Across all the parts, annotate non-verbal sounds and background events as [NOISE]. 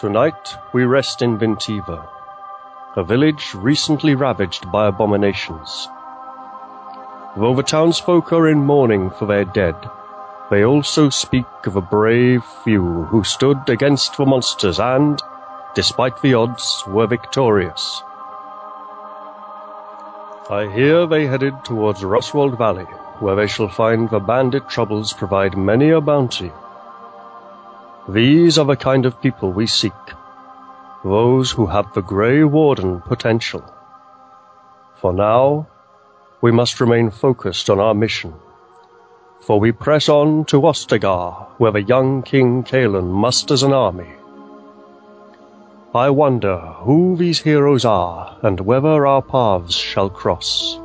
Tonight we rest in Ventiva, a village recently ravaged by abominations. Though the townsfolk are in mourning for their dead, they also speak of a brave few who stood against the monsters and, despite the odds, were victorious. I hear they headed towards Roswald Valley, where they shall find the bandit troubles provide many a bounty. These are the kind of people we seek, those who have the Grey Warden potential. For now, we must remain focused on our mission, for we press on to Ostagar, where the young King Cailan musters an army. I wonder who these heroes are and whether our paths shall cross.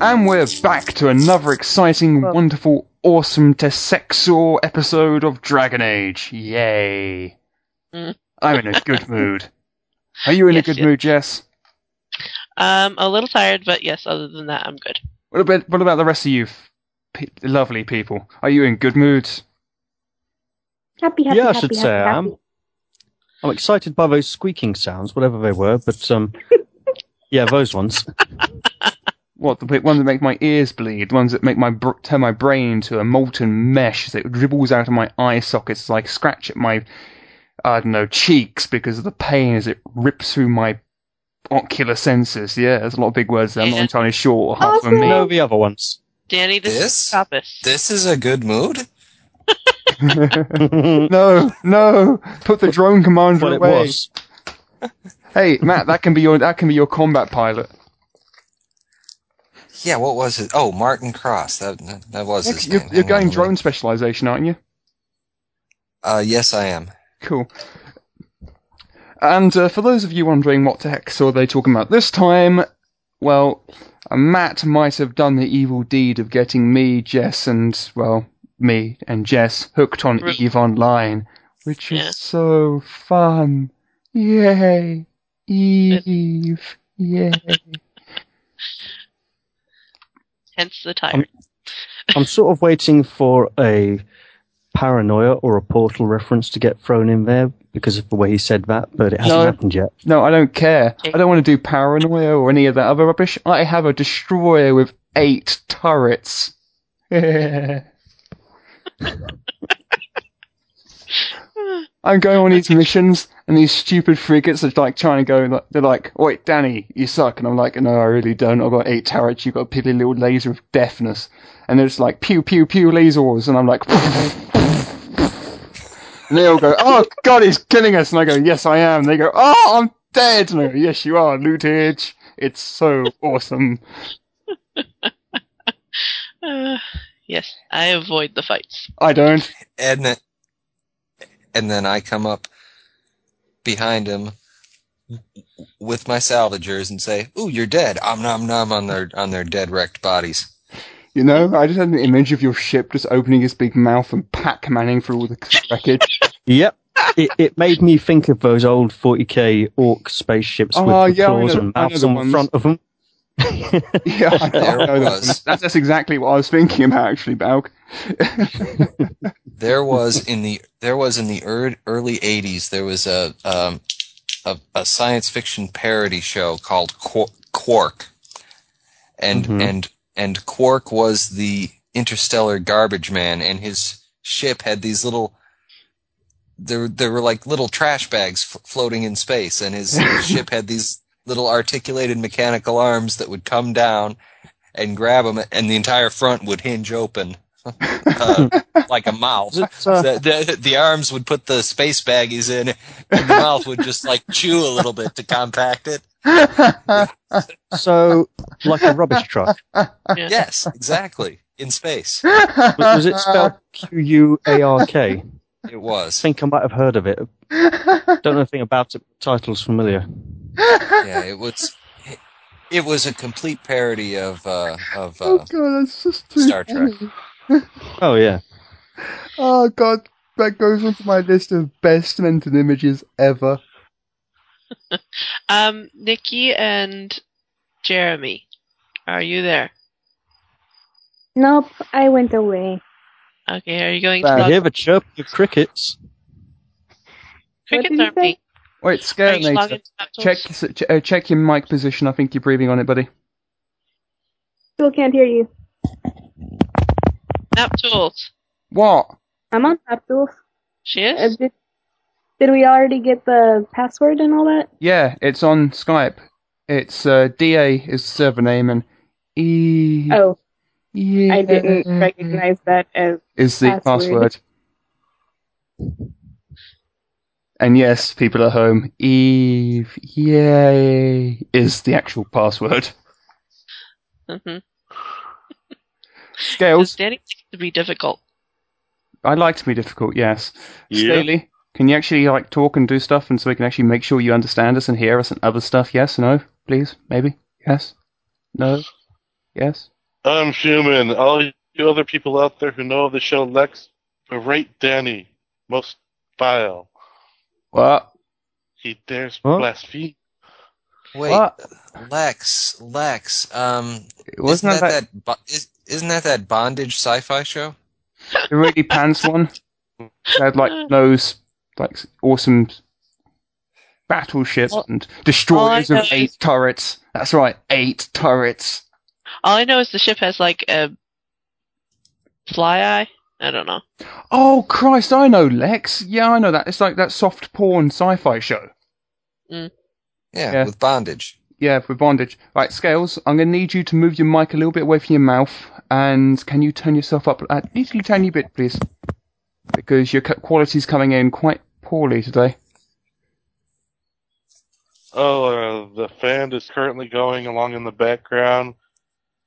And we're back to another exciting, wonderful, awesome Tesexor episode of Dragon Age. Yay. Mm. I'm in a good [LAUGHS] mood. Are you in Yes, a good yes. mood, Jess? Um, a little tired, but yes, other than that, I'm good. What about, what about the rest of you pe- lovely people? Are you in good moods? Happy, happy, Yeah, I should happy, say I happy. am. I'm excited by those squeaking sounds, whatever they were, but um, [LAUGHS] yeah, those ones. [LAUGHS] What, the bit- ones that make my ears bleed, the ones that make my br- turn my brain into a molten mesh as it dribbles out of my eye sockets as I scratch at my, I don't know, cheeks because of the pain as it rips through my ocular senses. Yeah, there's a lot of big words there. I'm not entirely sure what half of Awesome. me. No, the other ones. Danny, this, This? is Tapas. This is a good mood. [LAUGHS] no, no, put the drone commander what it away. was. Hey, Matt, that can be your that can be your combat pilot. Yeah, what was it? Oh, Martin Cross. That that was his You're, name. you're Hang on, going drone specialization, aren't you? Uh, yes, I am. Cool. And uh, for those of you wondering what the heck are they talking about this time, well, uh, Matt might have done the evil deed of getting me, Jess, and well, me and Jess hooked on Right. Eve Online, which is so fun. Yay, Eve, yay. Hence the tired. [LAUGHS] I'm sort of waiting for a paranoia or a portal reference to get thrown in there because of the way he said that, but it hasn't No. happened yet. No, I don't care. I don't want to do paranoia or any of that other rubbish. I have a destroyer with eight turrets. [LAUGHS] [LAUGHS] I'm going on these missions, and these stupid frigates are like trying to go. They're like, "Wait, Danny, you suck," and I'm like, "No, I really don't. I've got eight turrets. You've got a piddly little laser of deafness." And they're just like, "Pew pew pew lasers," and I'm like, [LAUGHS] and they all go, "Oh God, he's killing us!" And I go, "Yes, I am." And they go, "Oh, I'm dead." And I go, "Yes, you are, lootage. It's so awesome." [LAUGHS] Uh, yes, I avoid the fights. I don't. And then, and then I come up behind him with my salvagers and say, "Ooh, you're dead." Um nom nom on their on their dead wrecked bodies. You know, I just had an image of your ship just opening its big mouth and Pac-Manning through all the [LAUGHS] wreckage. Yep. It, it made me think of those old 40k ork spaceships Oh, with the yeah, claws know- and I know mouths the on ones. the front of them. Yeah, There I know that. was. That's, that's exactly what I was thinking about, actually, Balk. There was in the there was in the ear- early '80s there was a um, a, a science fiction parody show called Quark, and Mhm. and and Quark was the interstellar garbage man, and his ship had these little. There, there were like little trash bags f- floating in space, and his [LAUGHS] ship had these little articulated mechanical arms that would come down and grab them, and the entire front would hinge open uh, [LAUGHS] like a mouth. Is it, uh, The, the, the arms would put the space baggies in, and the mouth would just like chew a little bit to compact it. [LAUGHS] so, like a rubbish truck. Yeah. Yes, exactly. In space, Was, was it spelled Q U A R K? it was. I was. think I might have heard of it. Don't know anything about it. Title's familiar. Yeah, it was. It, it was a complete parody of uh, of oh, uh, God, that's just too Star Trek. funny. [LAUGHS] Oh yeah. Oh, God, that goes onto my list of best mental images ever. [LAUGHS] Um, Nikki and Jeremy, are you there? Nope, I went away. Okay, are you going Bad. to I log hear the chirp of crickets. crickets aren't me. Wait, Are scare you Nature. to Snap Check uh, check your mic position. I think you're breathing on it, buddy. Still can't hear you. Snap Tools. What? I'm on Tools. She Uh, is? did, did we already get the password and all that? Yeah, it's on Skype. It's uh, DA is server name and E. Oh, yeah, I didn't recognize that as. is the password. password. And yes, people at home, Eve, yay, is the actual password. Mm-hmm. Scales, Danny to be difficult. I like to be difficult, yes. Yeah. Scaly, can you actually like talk and do stuff and so we can actually make sure you understand us and hear us and other stuff? Yes, no, please, maybe, yes, no, yes. I'm human. All you other people out there who know the show Lexx, berate Danny. Most vile. What? He dares Huh? blaspheme. Wait, What? Lexx, Lexx. Um, Wasn't isn't that, that, that, bo- is, isn't that that bondage sci-fi show? the really pants one? It had like those like awesome battleships Well, and destroyers all I of eight is- turrets. That's right, eight turrets. All I know is the ship has like a fly eye. I don't know. Oh Christ, I know Lexx. Yeah, I know that. It's like that soft porn sci-fi show. Yeah, Yeah. with bondage. Yeah, with bondage. Right, Scales, I'm going to need you to move your mic a little bit away from your mouth, and can you turn yourself up a little tiny bit, please? Because your c- quality's coming in quite poorly today. Oh, uh, the fan is currently going along in the background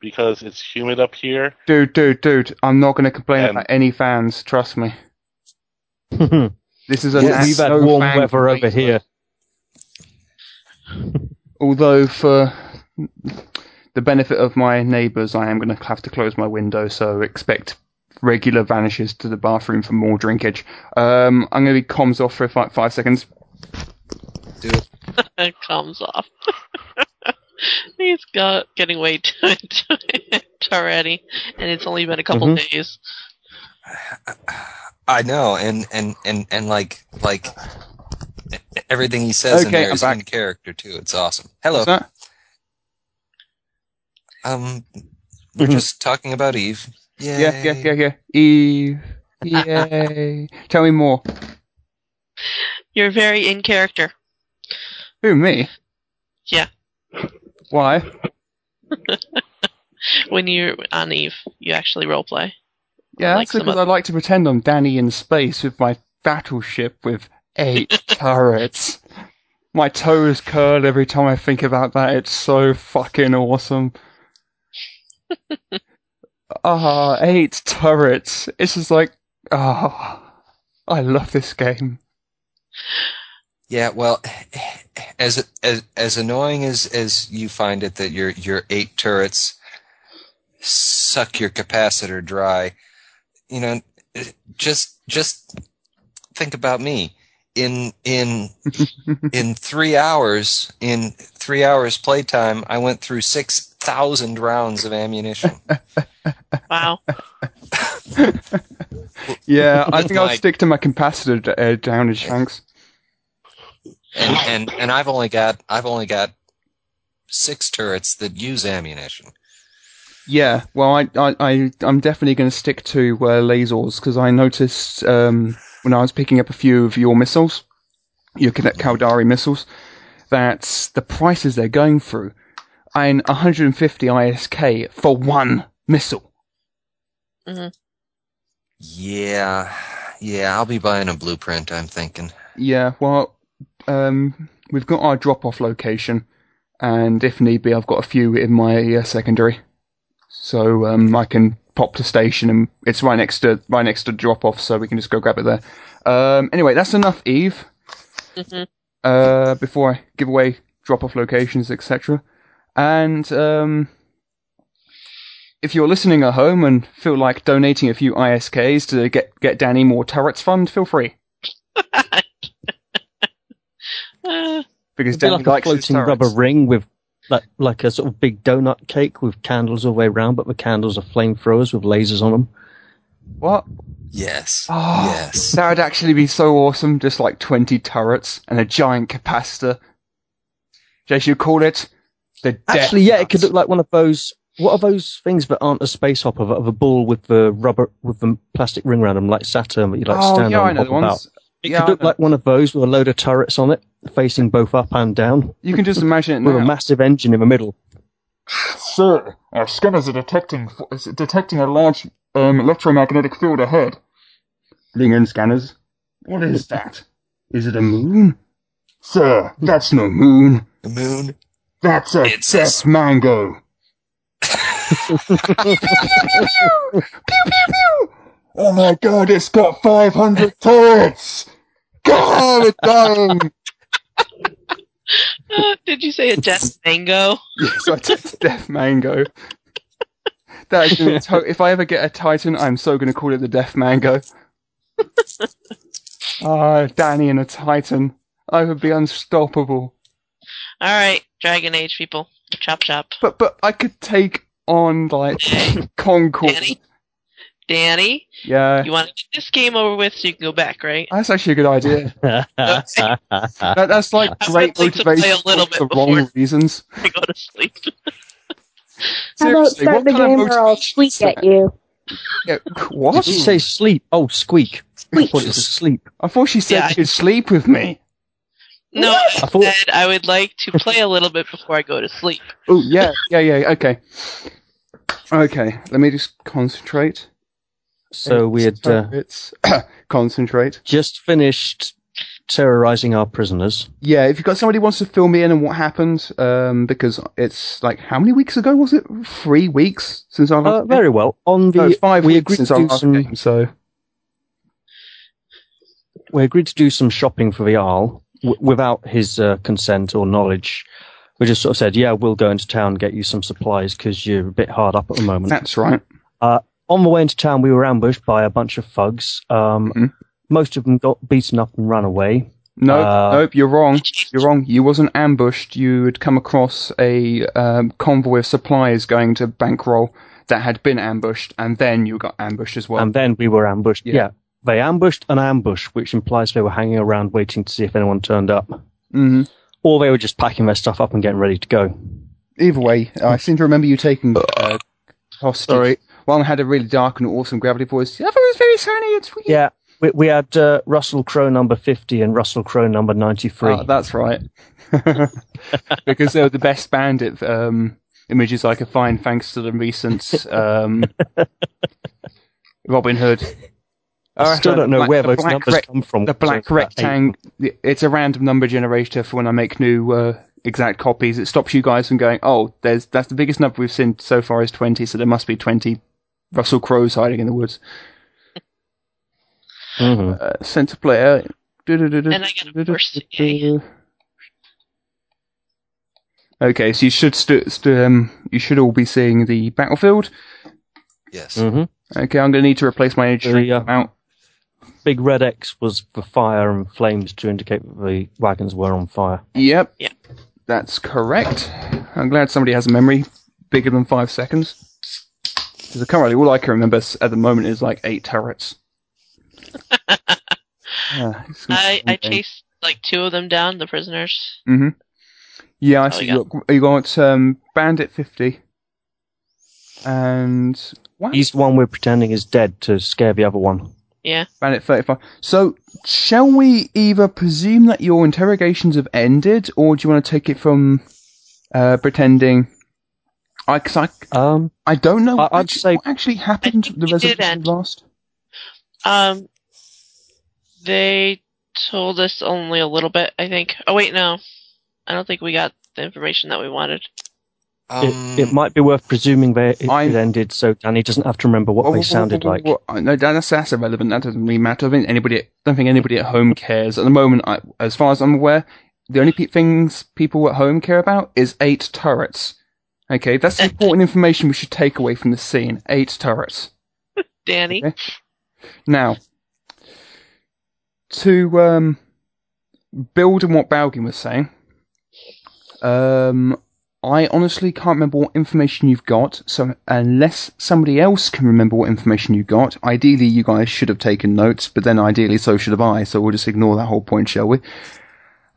because it's humid up here. Dude, dude, dude, I'm not going to complain about any fans, trust me. [LAUGHS] This is a Yes. had no warm fan weather over here. Although, for the benefit of my neighbours, I am going to have to close my window, so expect regular vanishes to the bathroom for more drinkage. Um, I'm going to be comms off for five, five seconds. Do it. [LAUGHS] It comes off. [LAUGHS] [LAUGHS] He's got getting way too [LAUGHS] into it already, and it's only been a couple Mhm. days. I know, and and and and like like everything he says in Okay, there I'm is back. in character too. It's awesome. Hello. Um, we're Mhm. just talking about Eve. Yay. Yeah, yeah, yeah, yeah. Eve. Yay. [LAUGHS] Tell me more. You're very in character. Who, me? Yeah. Why? [LAUGHS] When you're on Eve, you actually roleplay. Yeah, that's some because I like to pretend I'm Danny in space with my battleship with eight [LAUGHS] turrets. My toes curl every time I think about that. It's so fucking awesome. [LAUGHS] Ah, eight turrets. It's just like, ah, I love this game. Yeah, well, as as as annoying as as you find it that your your eight turrets suck your capacitor dry, you know, just just think about me. In in [LAUGHS] in three hours, in three hours playtime, I went through six thousand rounds of ammunition. [LAUGHS] Wow. [LAUGHS] Yeah, I think I'll stick to my capacitor d- uh, downage, thanks. And and and I've only got I've only got six turrets that use ammunition. Yeah, well, I, I, I, I'm definitely going to stick to uh, lasers because I noticed um, when I was picking up a few of your missiles, your Cadet Caldari missiles, that the prices they're going through, in 150 ISK for one missile. Mm. Yeah, yeah, I'll be buying a blueprint. I'm thinking. Yeah, well, um, we've got our drop-off location, and if need be, I've got a few in my uh, secondary, so um, I can pop to station, and it's right next to right next to drop-off, so we can just go grab it there. Um, anyway, that's enough, Eve. Mhm. Uh, before I give away drop-off locations, etc. And um, if you're listening at home and feel like donating a few ISKs to get get Danny more turrets fund, feel free [LAUGHS] Uh, because It'd be like a likes his floating rubber ring with like like a sort of big donut cake with candles all the way around, but the candles are flamethrowers with lasers on them. What? Yes. Oh, Yes. That would actually be so awesome. Just like 20 turrets and a giant capacitor. They should call it the Death Actually, yeah, it could look like one of those. What are those things that aren't a space hopper, but of a ball with the rubber with the plastic ring around them, like Saturn, that you like oh, stand yeah, on I know hop the about? ones. It Yeah, could look like one of those with a load of turrets on it, facing both up and down, You can just imagine it [LAUGHS] with a massive engine in the middle. Sir, our scanners are detecting is detecting a large um, electromagnetic field ahead. Bring in scanners. What is that? Is it a moon? Sir, that's no moon. The moon. That's a It's a death s- mango. pew, [LAUGHS] pew, pew, pew. Oh my god, it's got 500 turrets! God, it's dying! Uh, [LAUGHS] did you say a death mango? [LAUGHS] Yes, I took Death Mango. That is gonna to- if I ever get a Titan, I'm so going to call it the Death Mango. [LAUGHS] Ah, Danny and a Titan. I would be unstoppable. All right, Dragon Age people, chop chop. But but I could take on like Concord. Danny, Danny, Yeah, you want to get this game over with so you can go back, right? that's actually a good idea. [LAUGHS] That, that's like I great would to play motivation a little for the wrong reasons. [LAUGHS] I go to sleep. [LAUGHS] How about start what the game or I'll squeak at you? Yeah, what? Did you say sleep? Oh, squeak. I thought it was sleep. I thought she said Yeah, I- you could sleep with me. No, I I thought- said I would like to play a little bit before I go to sleep. Oh yeah, yeah, yeah. Okay, okay. Let me just concentrate. So we had uh, It's [CLEARS THROAT] concentrate. just finished terrorizing our prisoners. Yeah, if you've got somebody who wants to fill me in on what happened, um, because it's like how many weeks ago was it? Three weeks since I Uh, last. very well. On the no, five we weeks agreed since to do last some game. So we agreed to do some shopping for the Arl w- without his uh, consent or knowledge. We just sort of said, "Yeah, we'll go into town and get you some supplies because you're a bit hard up at the moment." that's right. On the way into town, we were ambushed by a bunch of thugs. Um, Mhm. Most of them got beaten up and ran away. No, Uh, nope, you're wrong. You're wrong. You wasn't ambushed. You had come across a um, convoy of supplies going to Bankroll that had been ambushed, and then you got ambushed as well. and then we were ambushed. Yeah. Yeah. they ambushed an ambush, which implies they were hanging around waiting to see if anyone turned up, hmm or they were just packing their stuff up and getting ready to go. Either way, I seem to remember you taking uh, hostage. Sorry. One had a really dark and awesome gravity voice. The other was very sunny. It's weird. Yeah, we, we had uh, Russell Crowe number fifty and Russell Crowe number ninety-three. Oh, that's right. [LAUGHS] because they were the best bandit um, images I could find thanks to the recent um, [LAUGHS] Robin Hood. I still don't know black- where those numbers rec- come from. The black it's about eight. rectangle. It's a random number generator for when I make new uh, exact copies. It stops you guys from going, oh, there's that's the biggest number we've seen so far is 20, so there must be 20 Russell Crowe's hiding in the woods. Mhm. Uh, center player. And I got a first Okay, so you should st- st- um, you should all be seeing the battlefield. Yes. Mhm. Okay, I'm going to need to replace my energy The, uh, amount. Big red X was for fire and flames to indicate that the wagons were on fire. Yep. Yeah. That's correct. I'm glad somebody has a memory bigger than five seconds. Because currently all I can remember at the moment is like eight turrets. [LAUGHS] Yeah, I I chased like two of them down, the prisoners. Mm-hmm. Yeah, I Oh, see. yeah. Look, you got um, Bandit 50. And. What? He's the one we're pretending is dead to scare the other one. Yeah. Bandit 35. So, shall we either presume that your interrogations have ended, or do you want to take it from uh, pretending. I, cause I, Um, I don't know I- what, I'd say- what actually happened think the we did resolution last. Um, they told us only a little bit. I think. Oh wait, no, I don't think we got the information that we wanted. Um, it, it might be worth presuming that it, it ended so Danny doesn't have to remember what they sounded like. Well, no, that's, that's irrelevant. That doesn't really matter. I think anybody, I don't think anybody at home cares. At the moment, I, as far as I'm aware, the only pe- things people at home care about is eight turrets. Okay, that's important information we should take away from the scene. Eight turrets. [LAUGHS] Danny, Okay. Now, to um, build on what Balgin was saying, um, I honestly can't remember what information you've got, so unless somebody else can remember what information you got, ideally you guys should have taken notes, but then ideally so should have I, so we'll just ignore that whole point, shall we?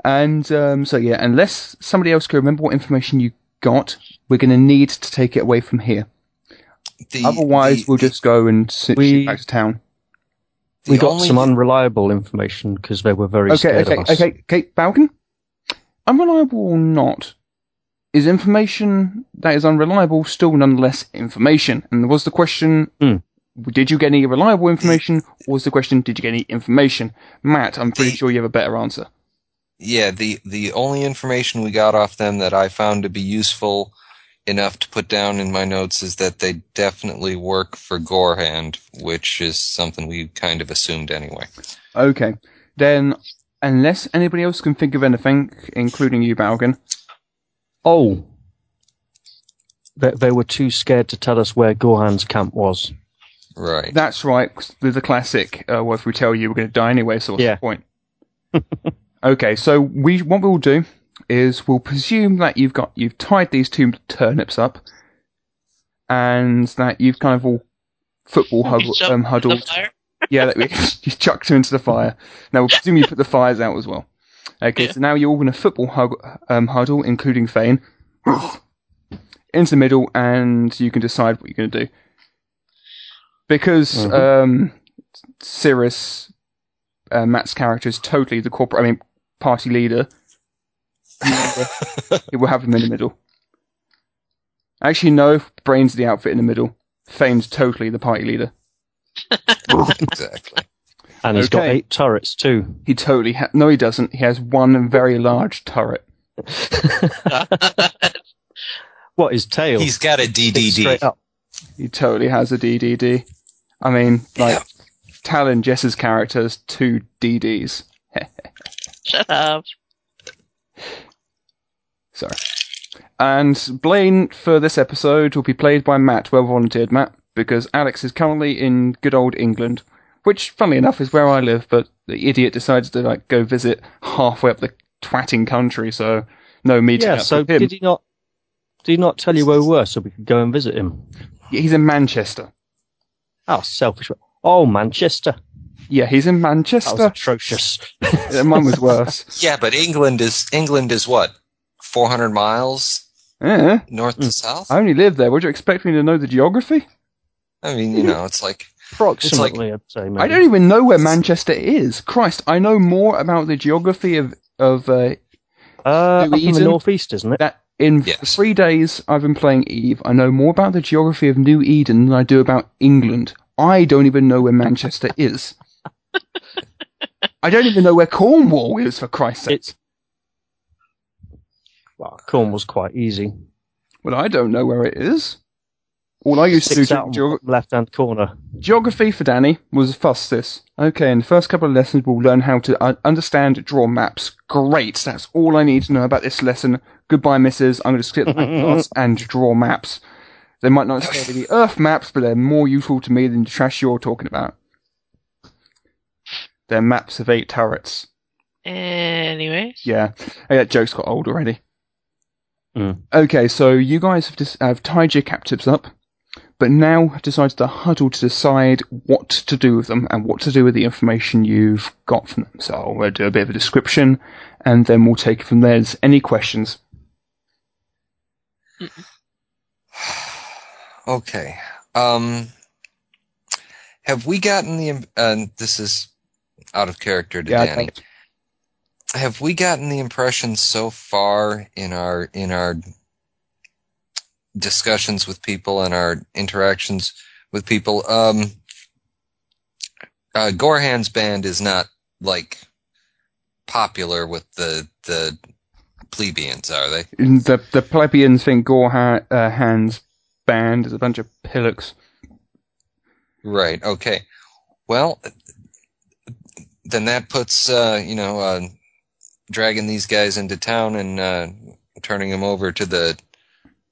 And um, so yeah, unless somebody else can remember what information you got, we're going to need to take it away from here. The, Otherwise, the- we'll just go and sit We- back to town. we got only- some unreliable information because they were very Okay, scared okay, of us. okay, okay, Balkan? Unreliable or not, is information that is unreliable still nonetheless information? And was the question, Hmm. did you get any reliable information, or was the question, did you get any information? Matt, I'm pretty The- sure you have a better answer. Yeah, the the only information we got off them that I found to be useful enough to put down in my notes is that they definitely work for Gorehand, which is something we kind of assumed anyway. Okay, then, unless anybody else can think of anything, including you, Balkan, Oh, they, they were too scared to tell us where Gohan's camp was. Right. that's right. there's the classic, uh, well, if we tell you we're going to die anyway, so what's Yeah. the point? [LAUGHS] okay, so we what we'll do is we'll presume that you've got you've tied these two turnips up, and that you've kind of all football huddle, um, huddled. Yeah, that we, [LAUGHS] you chucked them into the fire. Now we'll presume you put the fires out as well. Okay, Yeah. so now you're all in a football hug, um, huddle, including Thane, [GASPS] into the middle, and you can decide what you're going to do. Because Mhm. um, Cirrus, uh, Matt's character, is totally the corporate, I mean, party leader. It will have him in the middle. Actually, no. Brain's the outfit in the middle. Fane's totally the party leader. [LAUGHS] exactly. And he's got eight turrets too. He totally ha- no, he doesn't. He has one very large turret. [LAUGHS] What his tail? He's got a DDD. He totally has a DDD. I mean, like Yeah. Talon Jess's character has two DDs. [LAUGHS] Shut up. Sorry. And Blaine for this episode will be played by Matt. Well volunteered, Matt, because Alex is currently in good old England, which, funnily enough, is where I live. But the idiot decides to like go visit halfway up the twatting country, so no meeting Yeah. up So with him. did he not? Did he not tell you where we were so we could go and visit him? He's in Manchester. Oh, selfish. Oh, Manchester. Yeah, he's in That was Manchester. atrocious. [LAUGHS] Yeah, Mine was worse. Yeah, but England is England is what? 400 miles Yeah, north to south? I only live there. Would you expect me to know the geography? I mean, you know, it's like Approximately, I'd say. Maybe. I don't even know where Manchester is. Christ, I know more about the geography of of uh, Uh, up in the Eden? northeast, isn't it? that. In Yes. three days I've been playing Eve, I know more about the geography of New Eden than I do about England. I don't even know where Manchester is. [LAUGHS] I don't even know where Cornwall is, for Christ's sake. It's well, Cornwall's quite easy. Well, I don't know where it is. All I used to do Sticks out during geog- left-hand corner. Geography for Danny was fuss this. Okay, in the first couple of lessons, we'll learn how to uh, understand draw maps. Great, that's all I need to know about this lesson. Goodbye, missus. I'm going to skip that class and draw maps. They might not necessarily be Earth maps, but they're more useful to me than the trash you're talking about. They're maps of eight turrets. Anyways. Yeah, oh, that joke's got old already. Mm. Okay, so you guys have, dis- have tied your captives up, but now have decided to huddle to decide what to do with them and what to do with the information you've got from them. So I'll do a bit of a description, and then we'll take it from there. Is any questions? [SIGHS] Okay. Um, have we gotten the? im- Uh, this is out of character to Yeah, I Danny. Have we gotten the impression so far in our in our discussions with people and our interactions with people? Um, uh, Gorehand's band is not like popular with the the plebeians, are they? The the plebeians think Gorhan's uh, band is a bunch of pillocks. Right. Okay. Well, then that puts uh, you know uh, dragging these guys into town and uh, turning them over to the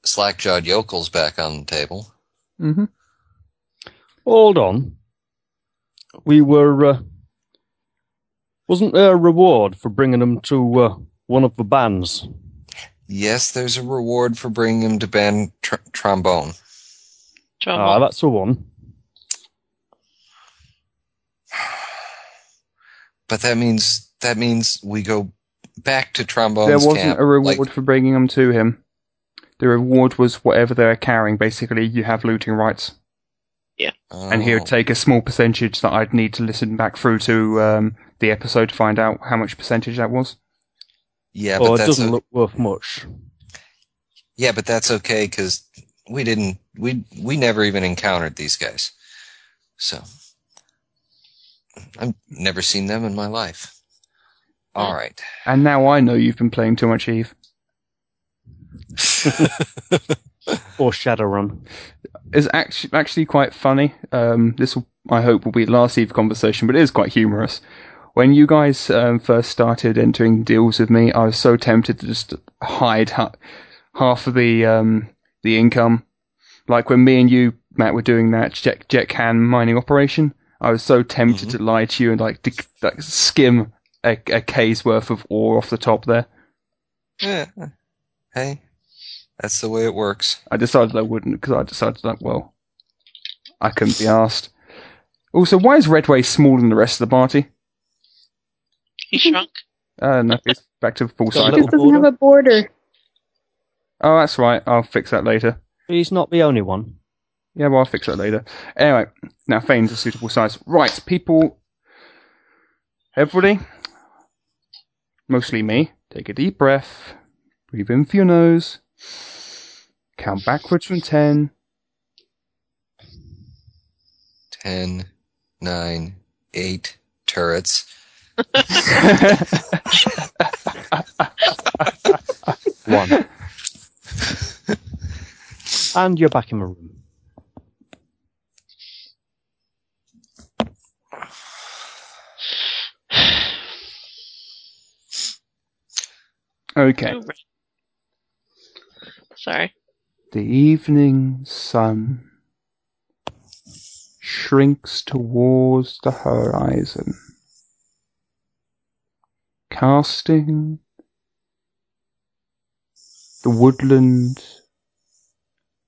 slack-jawed yokels back on the table. hmm Hold on. We were. Uh, wasn't there a reward for bringing them to uh, one of the bands? Yes, there's a reward for bringing them to band tr- trombone. Trouble. Ah, that's the one. But that means that means we go back to trombone's there wasn't camp. a reward like- for bringing them to him. The reward was whatever they're carrying. Basically, you have looting rights, Yeah. and he Oh. would take a small percentage that I'd need to listen back through to um, the episode to find out how much percentage that was. Yeah, Or but it that's doesn't o- look worth much. yeah, but that's okay because we didn't we we never even encountered these guys, so I've never seen them in my life. All right. And now I know you've been playing too much Eve. [LAUGHS] Or Shadowrun. It's actually actually quite funny. Um, this will, I hope will be the last Eve conversation, but it is quite humorous. When you guys um, first started entering deals with me, I was so tempted to just hide ha- half of the um, the income. Like when me and you, Matt, were doing that jet, jet can mining operation, I was so tempted to lie to you and like, dic- like skim a, a K's worth of ore off the top there. Yeah. Hey, that's the way it works. I decided I wouldn't because I decided that well, I couldn't be asked. Also, why is Redway smaller than the rest of the party? he shrunk. Uh, no, it's back to full size. It just doesn't have a border. Oh, that's right. I'll fix that later. He's not the only one. Yeah, well, I'll fix that later. Anyway, now Fane's a suitable size. Right, people. Everybody, mostly me, take a deep breath. Breathe in through your nose. Count backwards from ten. Ten, nine, eight turrets. [LAUGHS] One. [LAUGHS] and you're back in my room. Okay. Sorry. The evening sun shrinks towards the horizon, casting the woodland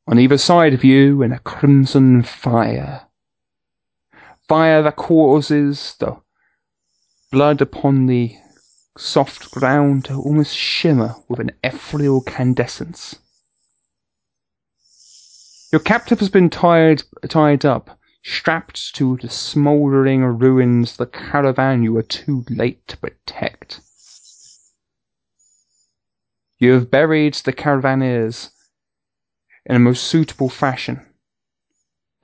on either side of you in a crimson fire. Fire that causes the blood upon the soft ground to almost shimmer with an ethereal candescence. Your captive has been tied, tied up, strapped to the smouldering ruins of the caravan you were too late to protect. You have buried the caravaneers in a most suitable fashion,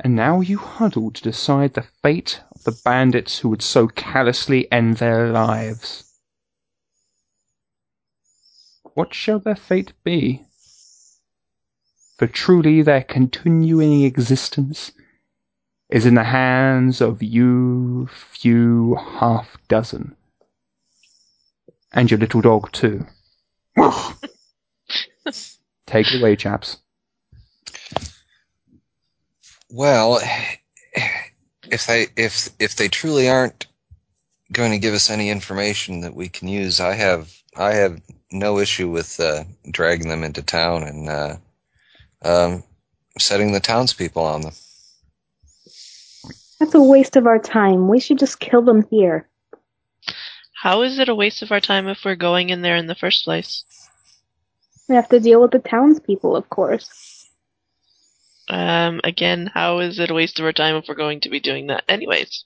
and now you huddle to decide the fate of the bandits who would so callously end their lives. What shall their fate be? For truly their continuing existence is in the hands of you few half dozen. And your little dog too. [LAUGHS] Take it away, chaps. Well, if they if if they truly aren't going to give us any information that we can use, I have I have no issue with uh, dragging them into town and uh, um, setting the townspeople on them. That's a waste of our time. We should just kill them here. How is it a waste of our time if we're going in there in the first place? We have to deal with the townspeople, of course. Um, again, how is it a waste of our time if we're going to be doing that anyways?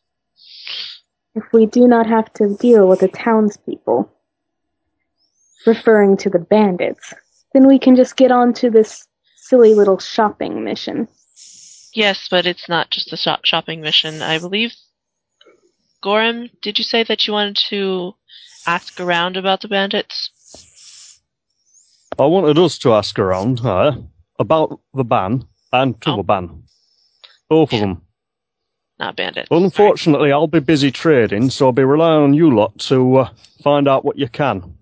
If we do not have to deal with the townspeople, referring to the bandits, then we can just get on to this silly little shopping mission. Yes, but it's not just a shop shopping mission. I believe, Gorham, did you say that you wanted to ask around about the bandits? I wanted us to ask around uh, about the ban and to Oh. the ban. Both of them. Not bandits. Unfortunately, I'll be busy trading, so I'll be relying on you lot to uh, find out what you can.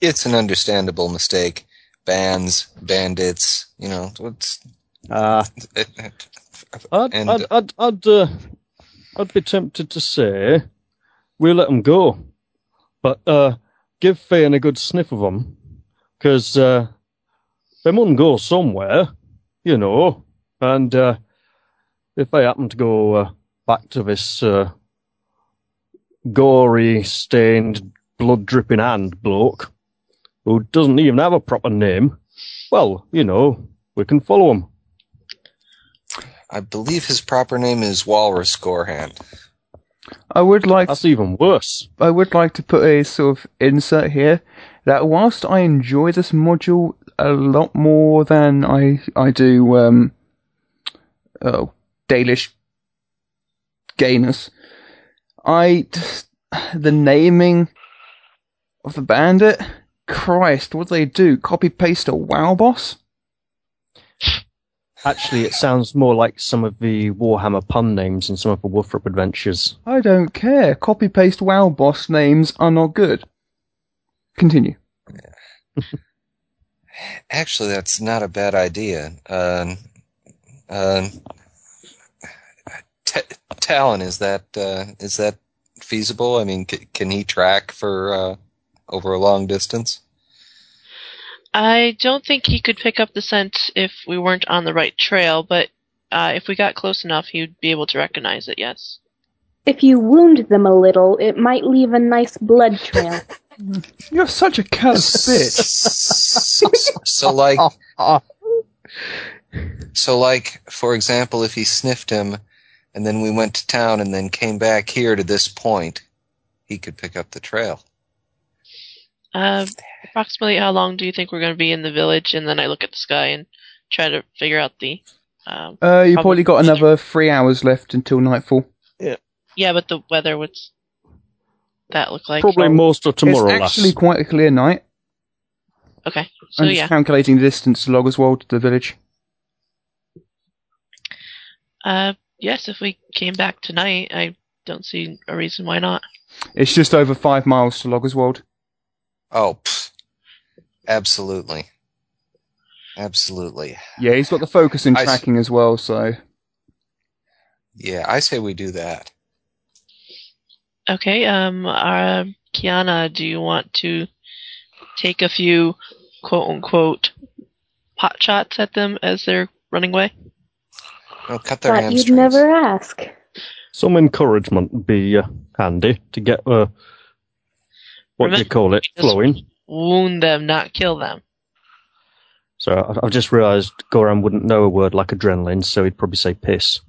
It's an understandable mistake. Bands, bandits, you know, what's Uh, I'd, And- I'd, I'd, I'd, uh, I'd be tempted to say we let them go, but uh, give Fane a good sniff of them, because uh, they mustn't go somewhere, you know. And uh, if they happen to go uh, back to this uh, gory, stained, blood dripping hand bloke, who doesn't even have a proper name, well, you know, we can follow him. I believe his proper name is Walrus Gorehand. I would like That's even worse. I would like to put a sort of insert here that whilst I enjoy this module a lot more than I I do um oh Dalish gayness, I just, [SIGHS] the naming of the bandit. Christ, what do they do? Copy paste a WoW boss? Actually, it sounds more like some of the Warhammer pun names in some of the Wolfrop adventures. I don't care. Copy paste WoW boss names are not good. Continue. [LAUGHS] Actually, that's not a bad idea. Um, um, T- Talon, is that uh, is that feasible? I mean, c- can he track for uh, over a long distance? I don't think he could pick up the scent if we weren't on the right trail, but uh, if we got close enough, he'd be able to recognize it, yes. If you wound them a little, it might leave a nice blood trail. [LAUGHS] You're such a callous [LAUGHS] bitch. so, so, like, [LAUGHS] so like, for example, if he sniffed him, and then we went to town, and then came back here to this point, he could pick up the trail. Uh, approximately how long do you think we're going to be in the village? And then I look at the sky and try to figure out the. Um, Uh, you probably got another three hours left until nightfall. yeah, Yeah, but the weather, what's that look like? Probably most of tomorrow, it's lass. actually quite a clear night. Okay, so I'm just yeah. calculating the distance to Logerswald to the village. Uh, yes, if we came back tonight, I don't see a reason why not. It's just over five miles to Logerswald. Oh, pff, absolutely, absolutely. Yeah, he's got the focus and I s- tracking as well, so Yeah, I say we do that. Okay, um, uh, Kiana, do you want to take a few quote unquote pot shots at them as they're running away? Well, cut their Thought hamstrings. you'd never ask. Some encouragement would be uh, handy to get, uh, what do you call it, Just- flowing. Wound them, not kill them. So I- I've just realised Goran wouldn't know a word like adrenaline, so he'd probably say piss.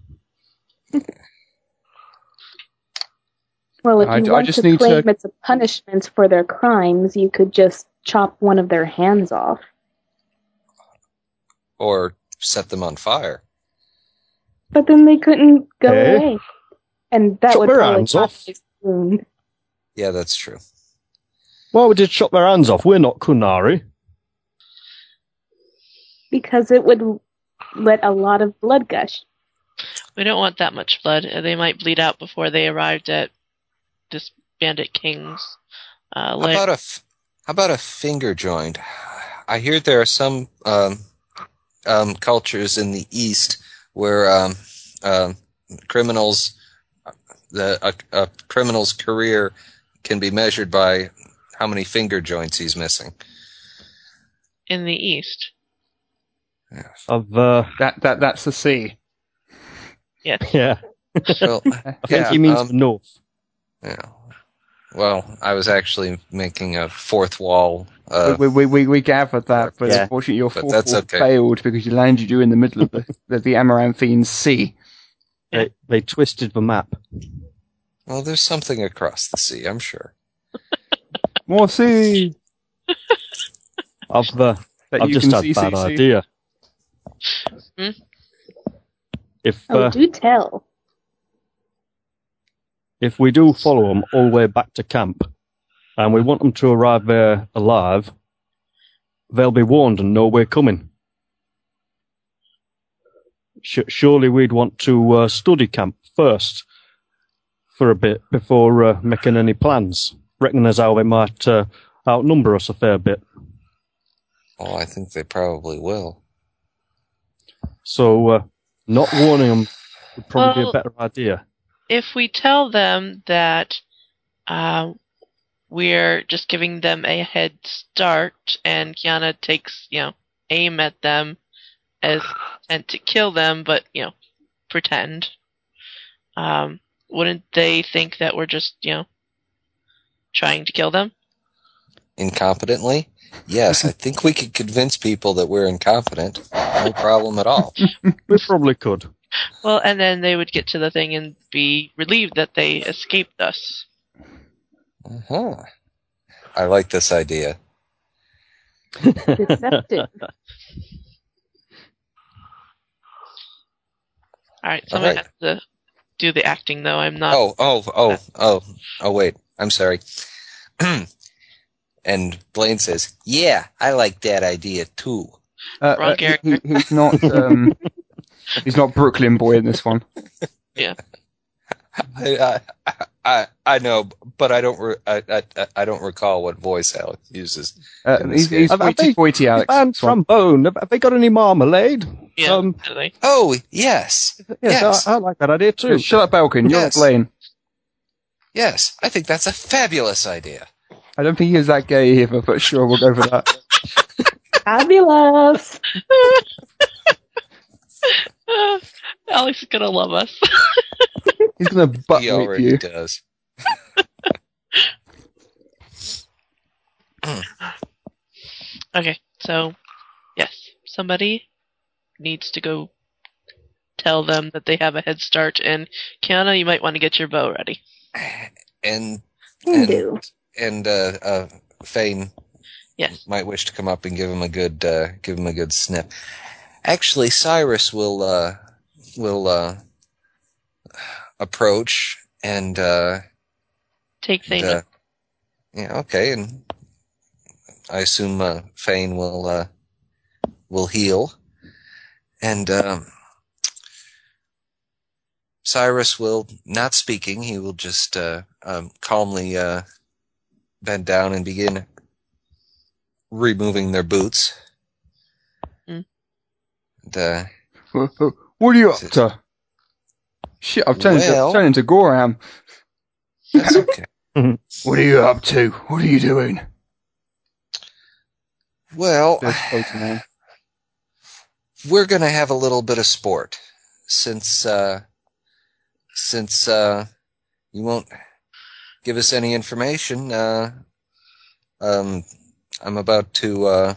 Well, if you I want just to need to- claim it's a punishment for their crimes, you could just chop one of their hands off. or set them on fire. But then they couldn't go Eh? away. And that Chop would their probably hands off. a wound. Yeah, that's true. Why would you chop their hands off? We're not Qunari. Because it would let a lot of blood gush. We don't want that much blood. Uh, They might bleed out before they arrived at this bandit king's uh, How about a f- how about a finger joint? I hear there are some um, um, cultures in the East where um, um, criminals the a, a criminal's career can be measured by how many finger joints he's missing. in the east. I've, uh, that that that's the sea. Yes. [LAUGHS] yeah, Well, [LAUGHS] I think he means um, north. yeah. Well, I was actually making a fourth wall. Uh, we, we, we, we gathered that, but Yeah. unfortunately your fourth wall okay. failed because you landed you in the middle of the, [LAUGHS] the, the Amaranthine Sea. They, they twisted the map. well, there's something across the sea, I'm sure. More sea! I've, uh, That I've you just can had a bad see, see. idea. Hmm? If Oh, uh, do tell. if we do follow them all the way back to camp, and we want them to arrive there alive, they'll be warned and know we're coming. Sh- surely we'd want to uh, study camp first for a bit before uh, making any plans. Reckon as how they might uh, outnumber us a fair bit. Oh, I think they probably will. So uh, not warning them would probably Well- be a better idea. If we tell them that uh, we're just giving them a head start, and Kiana takes, you know, aim at them as and to kill them, but you know, pretend. Um, wouldn't they think that we're just, you know, trying to kill them? Incompetently? Yes, I think we could convince people that we're incompetent. No problem at all. [LAUGHS] We probably could. Well, and then they would get to the thing and be relieved that they escaped us. Uh-huh. I like this idea. Deceptive. [LAUGHS] All right, someone Alright. has to do the acting, though. I'm not. Oh, oh, oh, oh, oh, wait. I'm sorry. [CLEARS THROAT] and Blaine says, Yeah, I like that idea too. Uh, Wrong uh, character. he- he's not. Um, [LAUGHS] he's not Brooklyn boy in this one. I, I, I, I know, but I don't, re- I, I, I don't recall what voice Alex uses. Uh, he's he's game. Have- have they- toity, Alex. and this one. trombone. Have have they got any marmalade? yeah, um. Oh, yes, Yes, Yes. I, I like that idea too. Shut up, Elkin. You're Yes. Blaine. Yes. I think that's a fabulous idea. I don't think he is that gay either, but sure, we'll go for that. Fabulous. [LAUGHS] Alex is gonna love us. [LAUGHS] He's gonna butt he rape already you. does. [LAUGHS] Hmm. okay, so yes, somebody needs to go tell them that they have a head start, and Kiana, you might want to get your bow ready. And Can And- do. and uh, uh, Fane Yes. might wish to come up and give him a good uh, give him a good snip. Actually, Cyrus will uh, will uh, approach and uh, Take things. uh, yeah, okay, and I assume uh, Fane will uh, will heal, and um, Cyrus will not speaking. He will just uh, um, calmly uh, bend down and begin removing their boots. Mm. And, [LAUGHS] uh, What are you up to? Shit, I've turned, Well- into, turned into Goram. that's [LAUGHS] okay. What are you up to? What are you doing? well, we're gonna have a little bit of sport since uh since uh you won't give us any information uh um i'm about to uh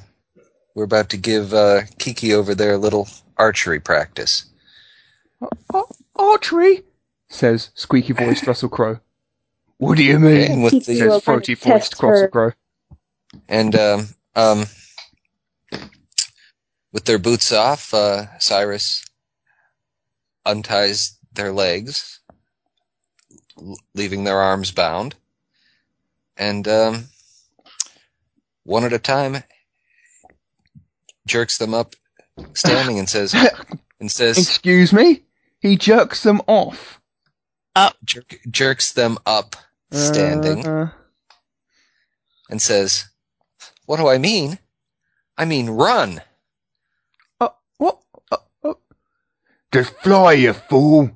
we're about to give uh kiki over there a little archery practice archery? Says squeaky voiced [LAUGHS] Russell Crowe. What do you mean? and with the Says throaty voiced test. Russell Crowe. and um um with their boots off uh cyrus unties their legs leaving their arms bound and um one at a time jerks them up standing and says [LAUGHS] and says Excuse me? He jerks them off. jerk, jerks them up standing Uh, and says what do i mean i mean run uh, what? Uh, uh. Just fly, you fool.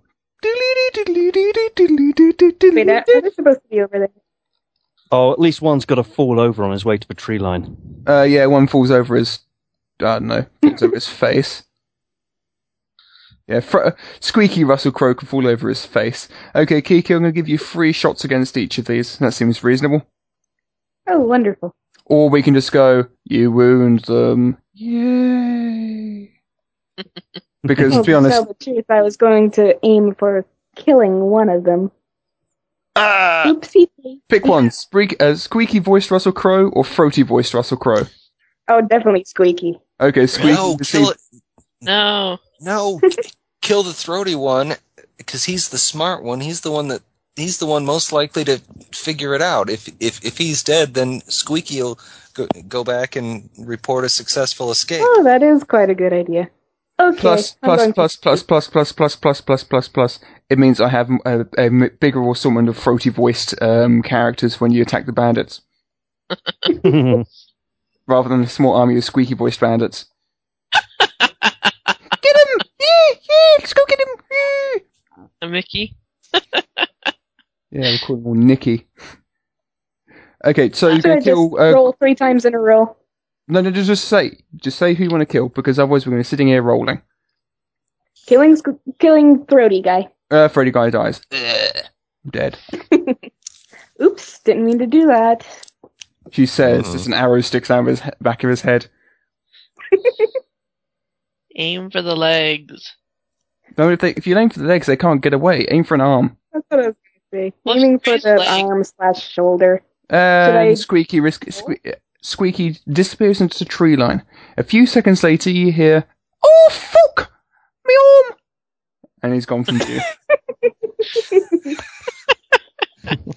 Wait, are are supposed to be over there? Oh, at least one's got to fall over on his way to the tree line. Uh, yeah, one falls over his, I don't know, falls over his [LAUGHS] face. Yeah, fr- squeaky Russell Crowe can fall over his face. Okay, Kiki, I'm going to give you three shots against each of these. That seems reasonable. Oh, wonderful. Or we can just go, you wound them. Yay. [LAUGHS] Because, Well, to be honest, tell the truth, I was going to aim for killing one of them. ah, Oopsie. pick one. Squeak, uh, squeaky voiced Russell Crowe or throaty voiced Russell Crowe. Oh, definitely squeaky. Okay, squeaky. no kill it No. No, [LAUGHS] kill the throaty one because he's the smart one. He's the one that he's the one most likely to figure it out. If if if he's dead, then Squeaky will go, go back and report a successful escape. Oh, that is quite a good idea. Okay. Plus, I'm plus, going to- plus, plus, plus, plus, plus, plus, plus, plus, plus. It means I have a bigger assortment of throaty voiced um, characters when you attack the bandits, [LAUGHS] rather than a small army of squeaky voiced bandits. [LAUGHS] get him! Yeah, yeah, let's go get him! Yeah, A Mickey. [LAUGHS] yeah we call him all Nicky. Okay, so you're Should gonna just kill. Uh, roll three times in a row? no, no, just, just say, just say who you want to kill, because otherwise we're gonna be sitting here rolling. Killing, sc- killing throaty guy. Uh, Freddy guy dies. Ugh. Dead. [LAUGHS] Oops, didn't mean to do that. She says, as an arrow sticks out of his he- back of his head. [LAUGHS] Aim for the legs. No, if, they, if you aim for the legs, they can't get away. Aim for an arm. That's what I was going to say. Well, Aiming for here's the leg. arm slash shoulder. And I- Squeaky risk, sque- Squeaky disappears into the tree line. A few seconds later, you hear, "Oh fuck, me arm!" And he's gone from view. [LAUGHS]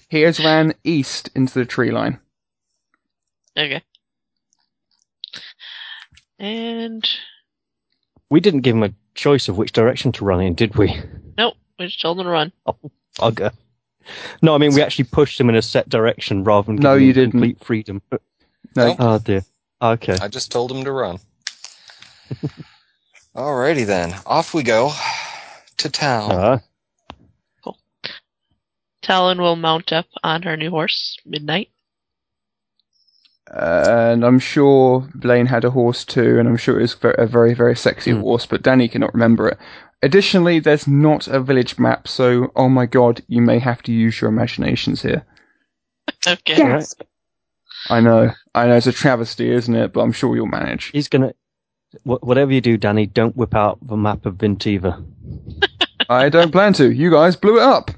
he has ran east into the tree line. Okay. And We didn't give him a choice of which direction to run in, did we? nope, we just told him to run. Oh, bugger. No, I mean we actually pushed him in a set direction rather than No, giving you him didn't. complete freedom. No, Oh dear. Okay. I just told him to run. [LAUGHS] Alrighty then, off we go to town. Uh, Talon will mount up on her new horse, Midnight. and I'm sure Blaine had a horse too, and I'm sure it was a very, very sexy Hmm. horse, but Danny cannot remember it. Additionally, there's not a village map, so oh my god, you may have to use your imaginations here. [LAUGHS] Okay. Gasp. I know, I know, it's a travesty, isn't it? But I'm sure you'll manage. he's gonna. Wh- Whatever you do, Danny, don't whip out the map of Vintiva. [LAUGHS] I don't plan to. You guys blew it up.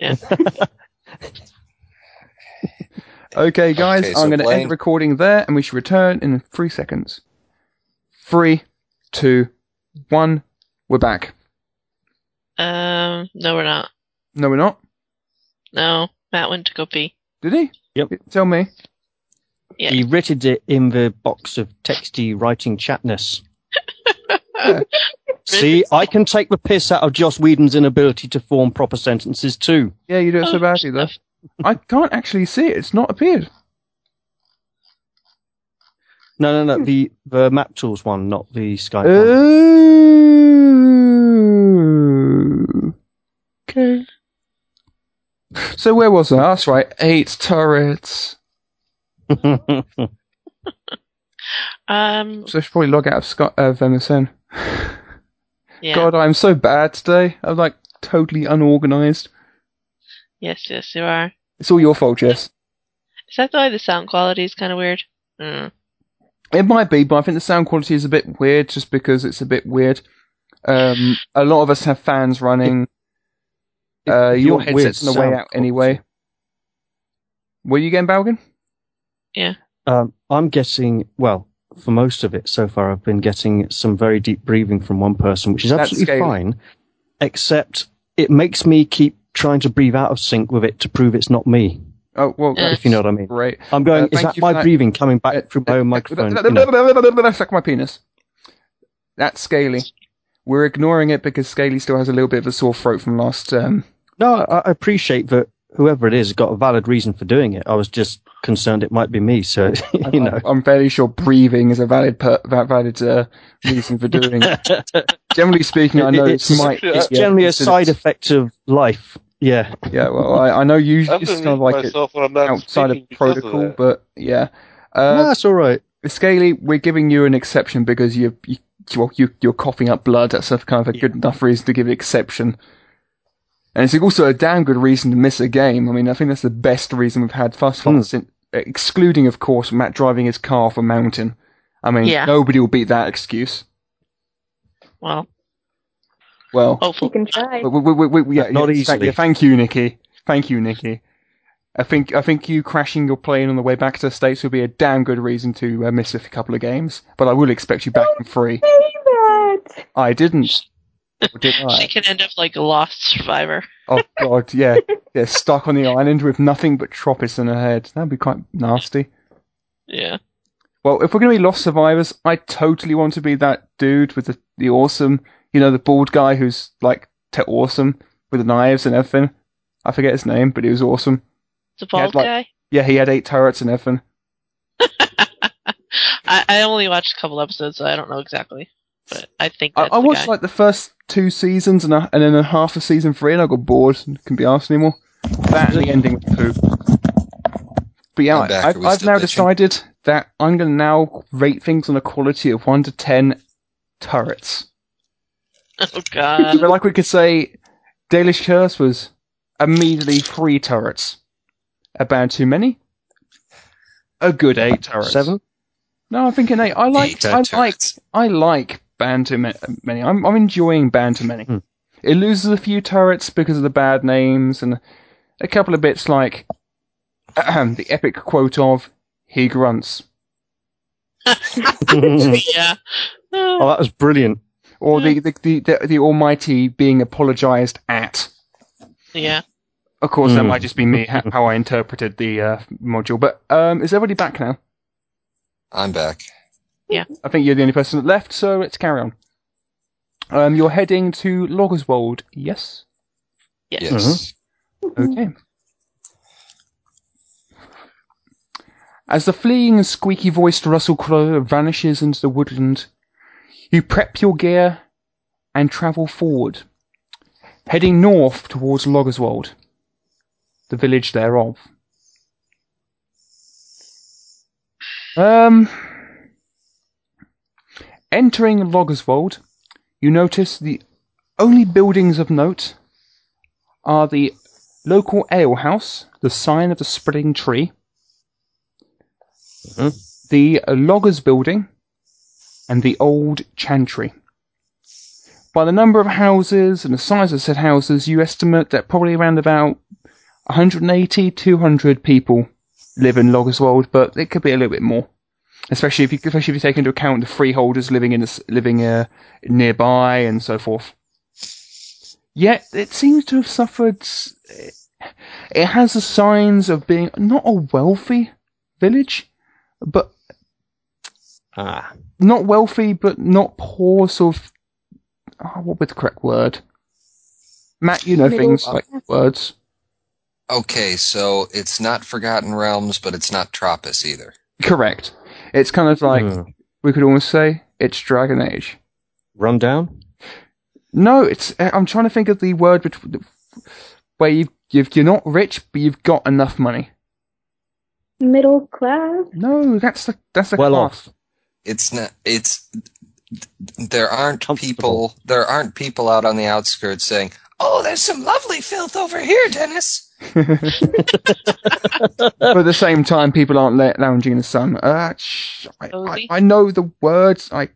Yeah. [LAUGHS] okay, guys, Okay, so I'm going to end the recording there, and we should return in three seconds. Three, two, one. We're back. Um, no, we're not. No, we're not. No, Matt went to go pee. Did he? Yep. Tell me. Yeah. He writted it in the box of texty writing chatness. [LAUGHS] See, I can take the piss out of Joss Whedon's inability to form proper sentences too. Yeah, you do it so Oh, badly though. I can't actually see it. It's not appeared. No, no, no. The the map tools one, not the Skype Ooh. Okay. [LAUGHS] So where was I? That's right. Eight turrets. One. [LAUGHS] Um, So I should probably log out of Scott of MSN. yeah. God, I'm so bad today. I'm like totally unorganized. Yes, yes, you are. It's all your fault, Jess. Is that why the sound quality is kind of weird? Mm. It might be, but I think the sound quality is a bit weird just because it's a bit weird. Um, a lot of us have fans running. Uh, If your you're weird headset's on the way sound out anyway. Were you getting Balgan? Um, I'm getting, well, for most of it so far, I've been getting some very deep breathing from one person, which is absolutely fine, except it makes me keep trying to breathe out of sync with it to prove it's not me, Oh, well, Uh, if you know what I mean. Right. I'm going, Uh, is that you for my that. breathing coming back Uh, through my own microphone? You know. Suck my penis. That's Scaly. We're ignoring it because Scaly still has a little bit of a sore throat from last. Um, No, I, I appreciate that whoever it is has got a valid reason for doing it. I was just concerned it might be me, so, [LAUGHS] you know. I'm fairly sure breathing is a valid per, valid uh, reason for doing it. [LAUGHS] Generally speaking, I know it's, it's might. it's yeah, generally a considered- side effect of life. Yeah. Yeah, well, I, I know usually I've kind of like it myself when I'm outside of protocol, that. but yeah. no, Uh, that's all right. Scaly, we're giving you an exception because you, you, well, you you're coughing up blood. That's a kind of a good enough reason to give an exception. And it's also a damn good reason to miss a game. I mean, I think that's the best reason we've had thus far, Hmm. since, excluding, of course, Matt driving his car off a mountain. I mean, Yeah. nobody will beat that excuse. Well, Well, You hopefully. can try. we, we, we, we, yeah, Not yeah, easily. Thank, you, Nikki. Thank you, Nikki. I think I think you crashing your plane on the way back to the states would be a damn good reason to uh, miss a couple of games. But I will expect you back in free. Say that. I didn't. She can end up like a lost survivor. Oh god, yeah, [LAUGHS] yeah, stuck on the island with nothing but tropics in her head. That'd be quite nasty. Yeah. Well, if we're gonna be lost survivors, I totally want to be that dude with the, the awesome, you know, the bald guy who's like te- awesome with the knives and everything. I forget his name, but he was awesome. The bald like- guy. Yeah, he had eight turrets and everything. [LAUGHS] I, I only watched a couple episodes, so I don't know exactly. But I think I, that's I the watched guy. like the first two seasons and, a, and then a half of season three, and I got bored and couldn't be asked anymore. That and the ending with poo. But yeah, I've, I've now bitching. decided that I'm going to now rate things on a quality of 1 to 10 turrets. [LAUGHS] Oh god. but like we could say, Dalish Curse was immediately three turrets. About too many? A good eight turrets. Seven? No, I think an eight. I like, I like. I like Bann Too Many. I'm, I'm enjoying Bann Too Many. Hmm. It loses a few turrets because of the bad names and a couple of bits like the epic quote of "He grunts" [LAUGHS] yeah. Oh, that was brilliant. or the the, the, the the Almighty being apologized at. Yeah. Of course, that Hmm. might just be me how I interpreted the uh, module. But um, is everybody back now? I'm back. I think you're the only person left, so let's carry on. Um, you're heading to Logerswald, yes? Yes. Yes. Okay. As the fleeing and squeaky voiced Russell Crowe vanishes into the woodland, you prep your gear and travel forward, heading north towards Logerswald, the village thereof. Um, entering Logerswald, you notice the only buildings of note are the local alehouse, the sign of the spreading tree, mm-hmm. the loggers building, and the old chantry. By the number of houses and the size of said houses, you estimate that probably around about 180, 200 people live in Logerswald, but it could be a little bit more. Especially if you, especially if you take into account the freeholders living in this, living uh, nearby and so forth. Yet it seems to have suffered. It has the signs of being not a wealthy village, but Ah. not wealthy, but not poor. Sort of. Oh, what would the correct word? Matt, you know Middle things class. like words. Okay, so it's not Forgotten Realms, but it's not Tropis either. Correct. It's kind of like Hmm. we could almost say it's Dragon Age. Run down? No, it's. I'm trying to think of the word between where you you've, you're not rich, but you've got enough money. Middle class. No, that's the that's the Well class. off. It's not. It's there aren't people. There aren't people out on the outskirts saying, "Oh, there's some lovely filth over here, Dennis." [LAUGHS] but at the same time, people aren't la- lounging in the sun. Uh, sh- I, I, I know the words. I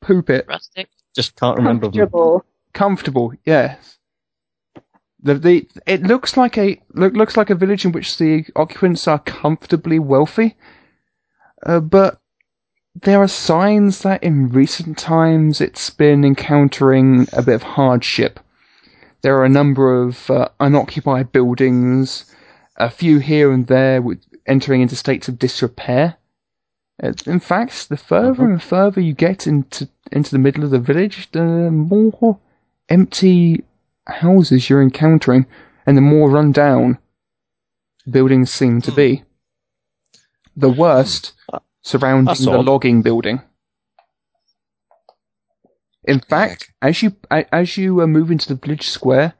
poop it. Rustic. Just can't remember them. Comfortable. Comfortable, yes. The the it looks like a look, looks like a village in which the occupants are comfortably wealthy, uh, but there are signs that in recent times it's been encountering a bit of hardship. There are a number of uh, unoccupied buildings, a few here and there with entering into states of disrepair. Uh, In fact, the further and further you get into into the middle of the village, the more empty houses you're encountering, and the more run down buildings seem to be. The worst surrounding the logging building. In fact, as you as you uh, move into the village square,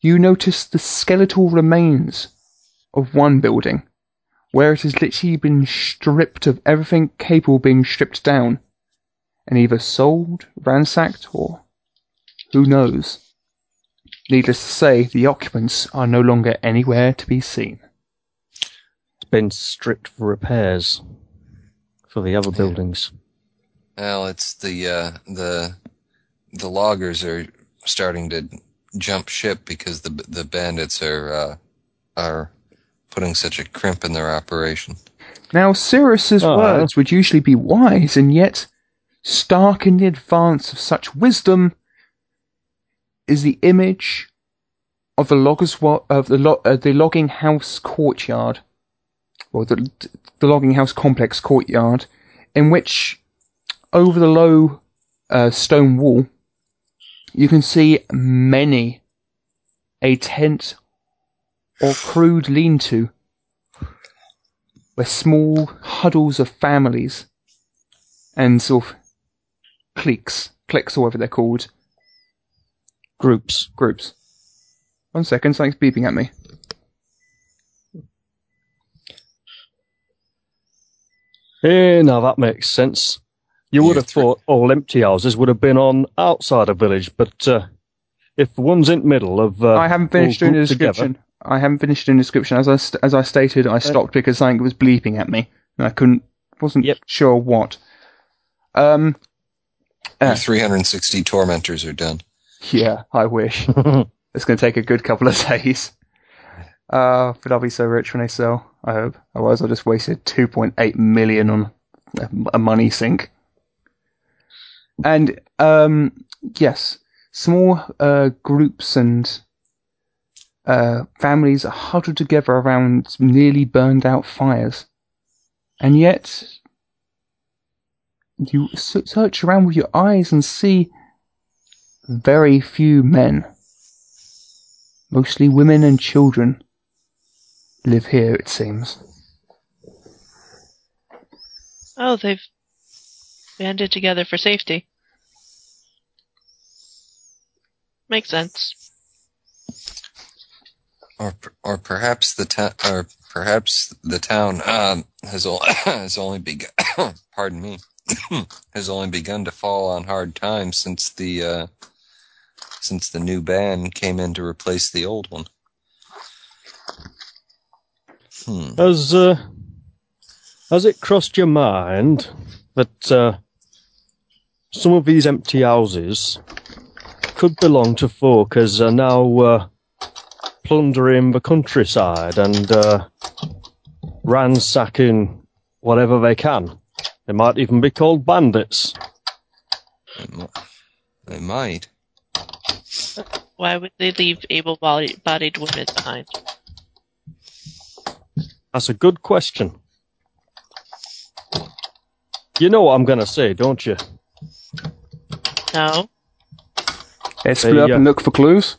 you notice the skeletal remains of one building, where it has literally been stripped of everything capable of being stripped down, and either sold, ransacked, or who knows. Needless to say, the occupants are no longer anywhere to be seen. It's been stripped for repairs for the other buildings. Well, it's the uh, the the loggers are starting to jump ship because the the bandits are uh, are putting such a crimp in their operation. Now, Cyrus's Ah. words would usually be wise, and yet, stark in the advance of such wisdom is the image of the loggers wa- of the lo- uh, the logging house courtyard, or the the logging house complex courtyard, in which over the low uh, stone wall you can see many a tent or crude lean-to where small huddles of families and sort of cliques, cliques or whatever they're called, Groups. groups. One second, something's beeping at me. Hey, now that makes sense. You would have thought all empty houses would have been on outside a village, but uh, if one's in the middle of, uh, I haven't finished all doing the grouped together- description. I haven't finished doing the description. As I st- as I stated, I stopped because something was bleeping at me, and I couldn't wasn't Yep. sure what. Um. Uh, 360 tormentors are done. yeah, I wish. [LAUGHS] It's going to take a good couple of days. Uh, but I'll be so rich when they sell. I hope. Otherwise, I just wasted 2.8 million on a, a money sink. And um, yes, small uh, groups and uh, families are huddled together around nearly burned out fires, and yet you search around with your eyes and see very few men. Mostly women and children live here, it seems. Oh, they've banded together for safety. Makes sense. Or, or perhaps the town, or perhaps the town um, has, o- [COUGHS] has only begun. [COUGHS] pardon me, [COUGHS] has only begun to fall on hard times since the uh, since the new ban came in to replace the old one. Hmm. Has uh, has it crossed your mind that uh, some of these empty houses could belong to folk as are now uh, plundering the countryside and uh, ransacking whatever they can? They might even be called bandits. They mi- it might. Why would they leave able-bodied bodied women behind? That's a good question. You know what I'm going to say, don't you? No. Let's split There up you and look for clues.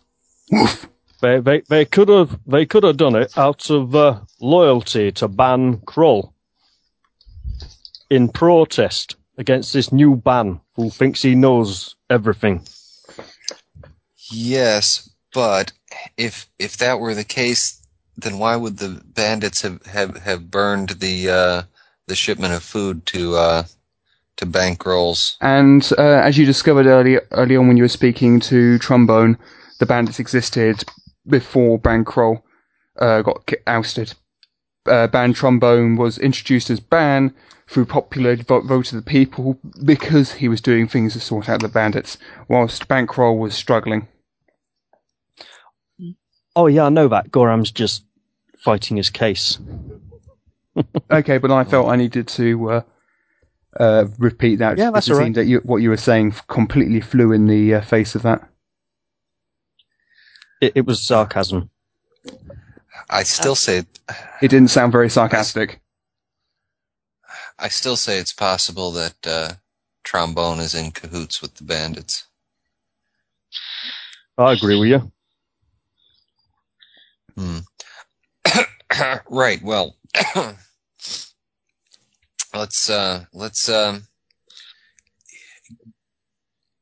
Woof. They they they could have they could have done it out of uh, loyalty to Bann Krull in protest against this new ban who thinks he knows everything. Yes, but if if that were the case, then why would the bandits have have, have burned the uh, the shipment of food to uh, to Bann Krull's? And uh, as you discovered early, early on when you were speaking to Trombone, the bandits existed before Bann Krull uh, got ki- ousted. Uh, Ban Trombone was introduced as Ban through popular vote, vote of the people because he was doing things to sort out the bandits, whilst Bann Krull was struggling. Oh yeah, I know that. Goram's just fighting his case. [LAUGHS] Okay, but I felt I needed to uh, uh, repeat that. Yeah, that's because it all right. seemed that you, what you were saying completely flew in the uh, face of that. It, it was sarcasm. I still say It didn't sound very sarcastic. I still say it's possible that uh, trombone is in cahoots with the bandits. I agree with you. Hmm. [COUGHS] right. Well, [COUGHS] let's uh, let's um,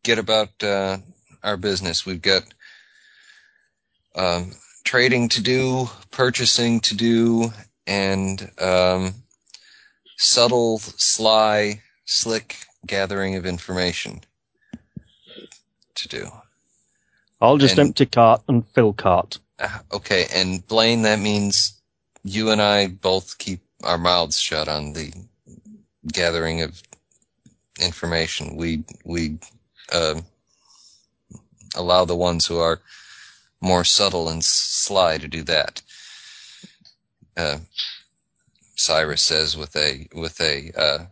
get about uh, our business. We've got um, trading to do, purchasing to do, and um, subtle, sly, slick gathering of information to do. I'll just And- empty cart and fill cart. Uh, Okay, and Blaine, that means you and I both keep our mouths shut on the gathering of information. We we uh, allow the ones who are more subtle and sly to do that. Uh, Cyrus says with a with a, uh,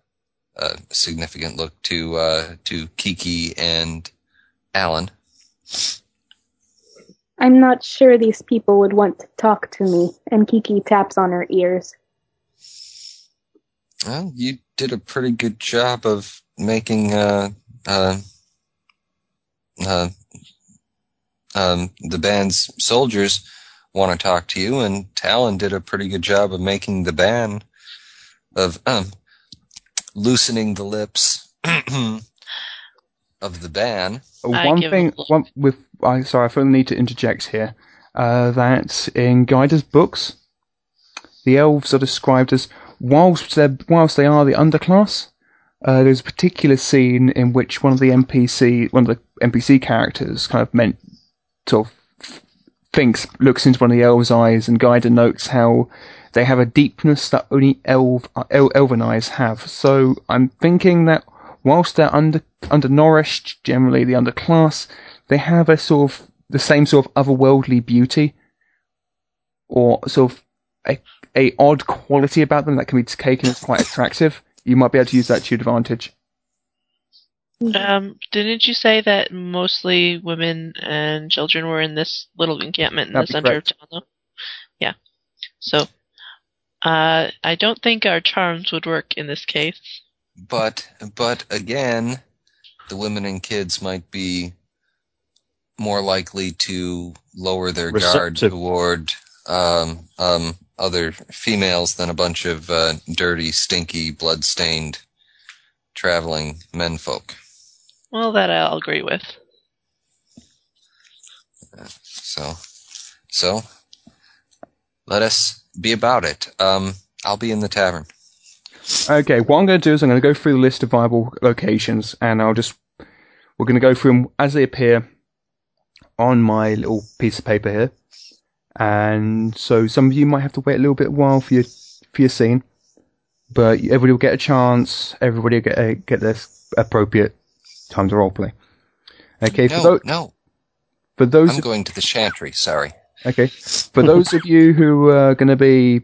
a significant look to uh, to Kiki and Alan. I'm not sure these people would want to talk to me. And Kiki taps on her ears. Well, you did a pretty good job of making uh, uh, uh, um, the band's soldiers want to talk to you, and Talon did a pretty good job of making the band of um, loosening the lips [CLEARS THROAT] of the band. One thing, one with I sorry, I feel the need to interject here. Uh, that in Gaider's books, the elves are described as whilst they're, whilst they are the underclass, uh, there's a particular scene in which one of the NPC one of the NPC characters kind of meant sort of thinks looks into one of the elves' eyes, and Gaider notes how they have a deepness that only elf, el, elven eyes have. So I'm thinking that whilst they're under undernourished, generally the underclass, they have a sort of the same sort of otherworldly beauty, or sort of a, a odd quality about them that can be taken as quite attractive. You might be able to use that to your advantage. Um, didn't you say that mostly women and children were in this little encampment in That'd the center correct. of town? Though? Yeah. So, uh, I don't think our charms would work in this case. But but again, the women and kids might be more likely to lower their guard toward um, um, other females than a bunch of uh, dirty, stinky, blood-stained traveling menfolk. Well, that I'll agree with. So, so let us be about it. Um, I'll be in the tavern. Okay, what I'm going to do is I'm going to go through the list of viable locations, and I'll just we're going to go through them as they appear on my little piece of paper here. And so some of you might have to wait a little bit while for your for your scene, but everybody will get a chance. Everybody will get a, get their appropriate time to roleplay. Okay, for, No, no, for those I'm going to the chantry. Sorry. Okay. For those of you who are going to be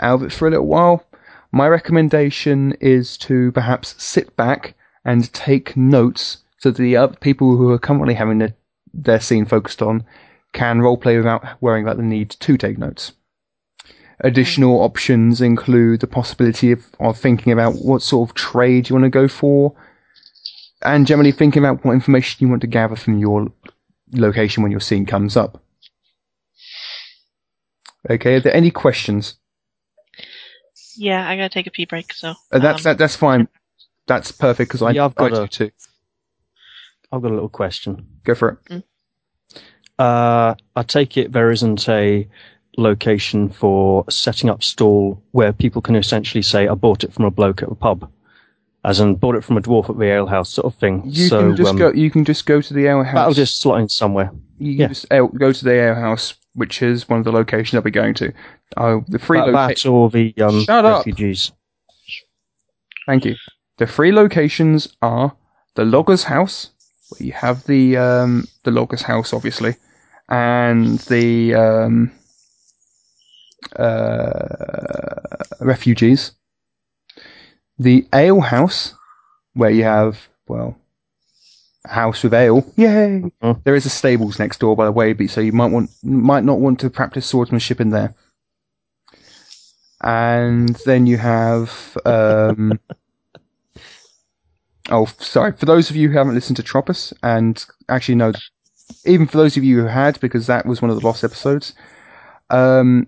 out of it for a little while, my recommendation is to perhaps sit back and take notes so the other people who are currently having their, their scene focused on can roleplay without worrying about the need to take notes. Additional options include the possibility of, of thinking about what sort of trade you want to go for, and generally thinking about what information you want to gather from your location when your scene comes up. Okay, are there any questions? Yeah, I gotta take a pee break, so. Uh, that's um, that, that's fine. That's perfect because I Yeah, I've got I a- too. I've got a little question. Go for it. Uh, I take it there isn't a location for setting up stall where people can essentially say, I bought it from a bloke at a pub. As in, bought it from a dwarf at the alehouse sort of thing. You so, can just um, go. You can just go to the alehouse. that'll just slot in somewhere. you can yeah. just ale, go to the alehouse, which is one of the locations I'll be going to. Oh, the free That, location. that or the um, Shut up. refugees. Thank you. The three locations are the logger's house, where you have the um, the logger's house, obviously, and the um, uh, refugees. The ale house, where you have well, a house with ale. Yay! Mhm. There is a stables next door, by the way, but- so you might want might not want to practice swordsmanship in there. And then you have um, [LAUGHS] Oh, sorry. For those of you who haven't listened to Tropos, and actually no, even for those of you who had, because that was one of the lost episodes, um,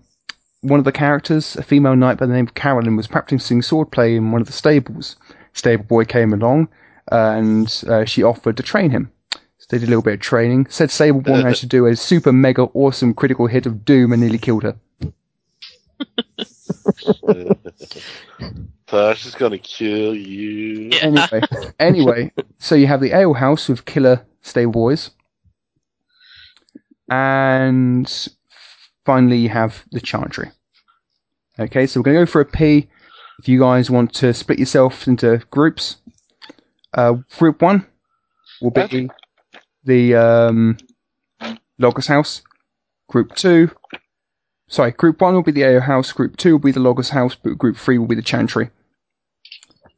one of the characters, a female knight by the name of Carolyn, was practicing swordplay in one of the stables. Stable boy came along, and uh, she offered to train him. So they did a little bit of training. Said Stable boy managed to do a super mega awesome critical hit of Doom and nearly killed her. [LAUGHS] Tosh is gonna kill you. Yeah. Anyway, anyway, so you have the ale house with killer stable boys, and finally you have the chantry. Okay, so we're going to go for a P. If you guys want to split yourself into groups, uh, group one will be the um, Logos house. Group two, sorry, group one will be the ale house. Group two will be the Logos house. But group three will be the chantry.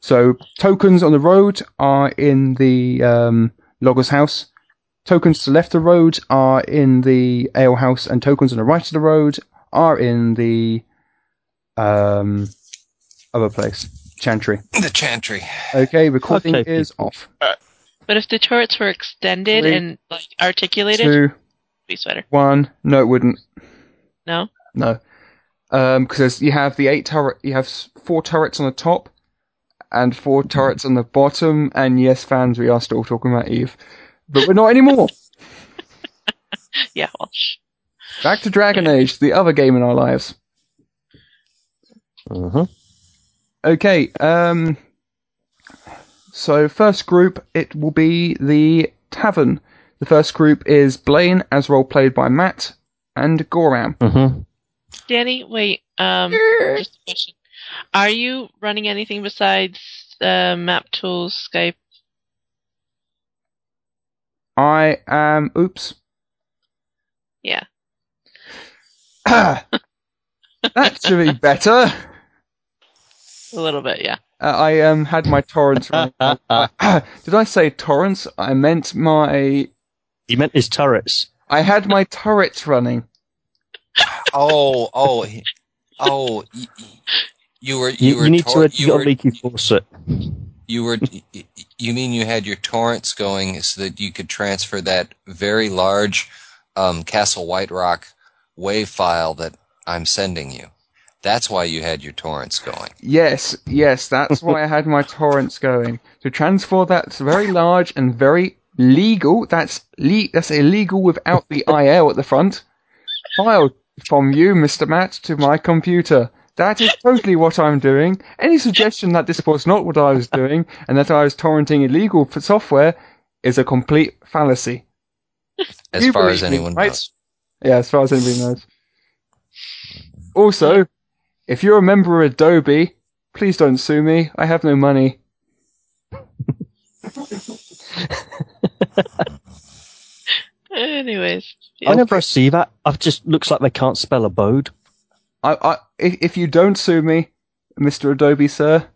So tokens on the road are in the um, Logos house. Tokens to the left of the road are in the alehouse, and tokens on the right of the road are in the um, other place, Chantry. The chantry. Okay, recording Okay, is people. off. But if the turrets were extended Three, and like articulated, Two, be better. one. No, it wouldn't. No. No, because you have the eight turret. You have four turrets on the top and four turrets on the bottom. And yes, fans, we are still talking about Eve, but we're not anymore. [LAUGHS] Yeah. Well, sh- Back to Dragon Age, the other game in our lives. Mhm. Okay. Um. So first group, it will be the tavern. The first group is Blaine, as role played by Matt, and Goram. Mm-hmm. Danny, wait. Um, just a question. Are you running anything besides uh, Map Tools, Skype? I am. Oops. Yeah. [COUGHS] that should be better. A little bit, yeah. Uh, I um had my torrents running. [LAUGHS] [COUGHS] Did I say torrents? I meant my. He meant his turrets. I had my turrets running. [COUGHS] Oh, oh, oh! y- y- You were You, you were you need tor- to you you got were, a leaky faucet. You were you mean you had your torrents going so that you could transfer that very large um, Castle White Rock wave file that I'm sending you. That's why you had your torrents going. Yes, yes, that's why I had my torrents going to transfer that very large and very legal. That's le- that's illegal without the IL at the front. File from you, Mr. Matt, to my computer. That is totally what I'm doing. Any suggestion that this was not what I was doing and that I was torrenting illegal for software is a complete fallacy. As You far as believe me, anyone right? knows. Yeah, as far as anybody knows. Also, if you're a member of Adobe, please don't sue me. I have no money. Anyways, yeah. Whenever I see that, it just looks like they can't spell abode. I, I, if, if you don't sue me, Mr. Adobe, sir,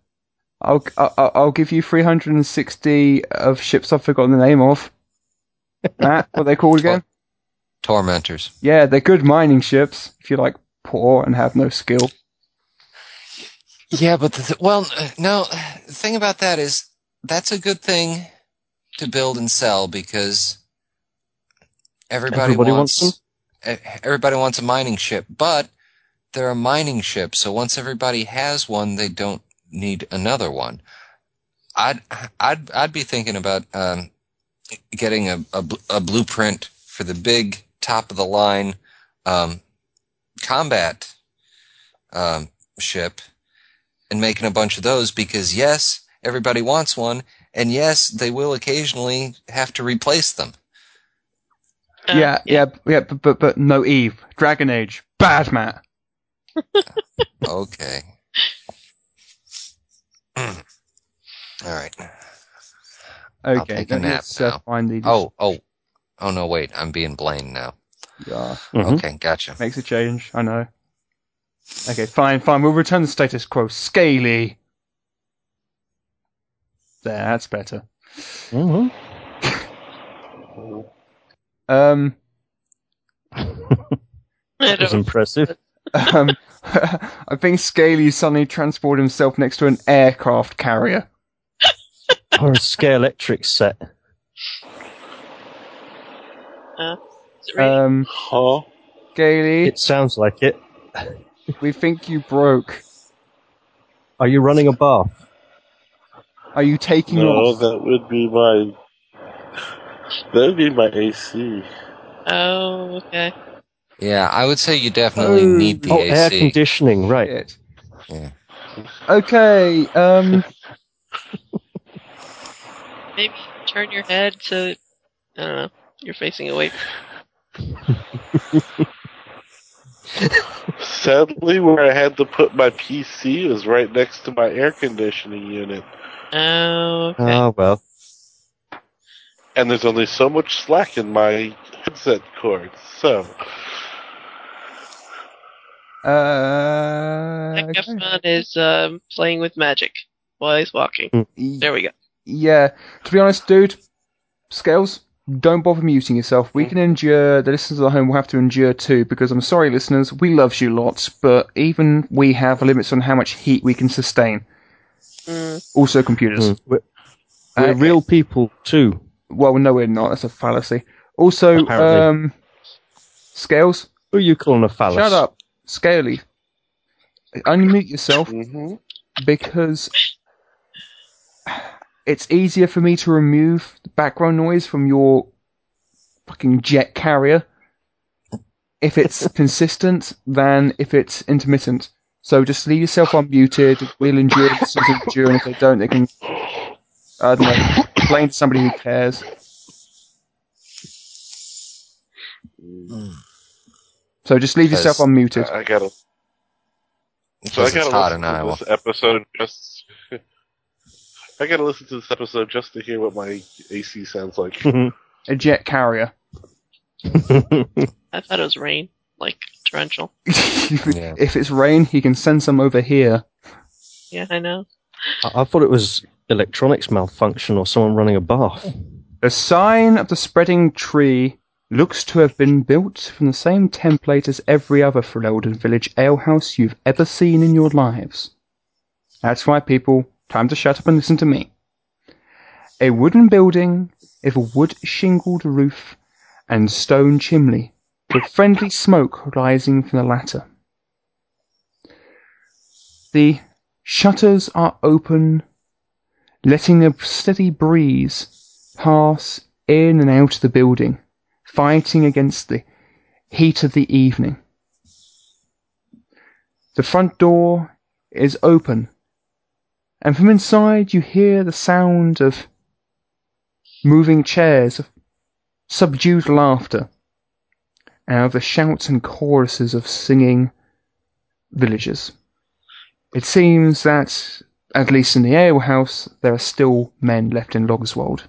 I'll, I'll, I'll give you 360 of ships I've forgotten the name of. Matt, what are they called again? Tormentors. Yeah, they're good mining ships, if you're like poor and have no skill. Yeah, but the th- well, uh, no. The thing about that is that's a good thing to build and sell because everybody, Everybody wants, wants everybody wants a mining ship, but they're a mining ship, so once everybody has one, they don't need another one. I'd I'd I'd be thinking about um, getting a, a a blueprint for the big top of the line um, combat um, ship and making a bunch of those because yes, everybody wants one, and yes, they will occasionally have to replace them. Uh, yeah, yeah, yeah, but, but, but no Eve. Dragon Age. Bad, Matt. Okay. [CLEARS THROAT] All right. Okay, take a let- nap let's uh, now. find the. Oh, oh, oh no! Wait, I'm being Blaine now. Yeah, Mhm. Okay, gotcha. makes a change, I know. Okay, fine, fine. We'll return the status quo. Scaly. There, that's better. Mhm. [LAUGHS] Um, I [LAUGHS] That was don't- impressive. Um, [LAUGHS] I think Scaly suddenly transported himself next to an aircraft carrier. [LAUGHS] Or a scale electric set. uh, it raining? Um, Huh? Scaly, It sounds like it. we think you broke. Are you running a bath? Are you taking No, off? that would be my. That would be my AC. oh, okay. Yeah, I would say you definitely Oh. need the oh, air conditioning, right. Yeah. Okay, um, [LAUGHS] Maybe turn your head so I don't know. You're facing away. [LAUGHS] Sadly, where I had to put my PC is right next to my air conditioning unit, Oh, okay. Ah, well. and there's only so much slack in my headset cord. So, uh, Megaphone is um, playing with magic while he's walking. okay. There we go. Yeah, to be honest, dude, Scales, don't bother muting yourself. We can endure, the listeners at home will have to endure too, because I'm sorry, listeners, we love you lots, but even we have limits on how much heat we can sustain. Mm. Also, computers. Mm. We're, we're Okay. real people, too. Well, no, we're not. That's a fallacy. Also, um, Scales, Who are you calling a fallacy? shut up. Scaly, unmute yourself mhm. because it's easier for me to remove the background noise from your fucking jet carrier if it's [LAUGHS] consistent than if it's intermittent. So just leave yourself unmuted. We'll endure this is endure, and if they don't, they can. I don't know. Complain to somebody who cares. So just leave yourself unmuted. I gotta. So I Because gotta listen to Iowa. this episode just. [LAUGHS] I gotta listen to this episode just to hear what my AC sounds like. [LAUGHS] A jet carrier. [LAUGHS] I thought it was rain, like torrential. Yeah. If it's rain, he can send some over here. Yeah, I know. I, I thought it was electronics malfunction or someone running a bath. The sign of the spreading tree looks to have been built from the same template as every other Ferelden Village alehouse you've ever seen in your lives. That's right, people. Time to shut up and listen to me. A wooden building with a wood shingled roof and stone chimney, with friendly smoke rising from the latter. The shutters are open, letting a steady breeze pass in and out of the building, fighting against the heat of the evening. The front door is open, and from inside you hear the sound of moving chairs, of subdued laughter, and of the shouts and choruses of singing villagers. It seems that, at least in the alehouse, there are still men left in Logerswald.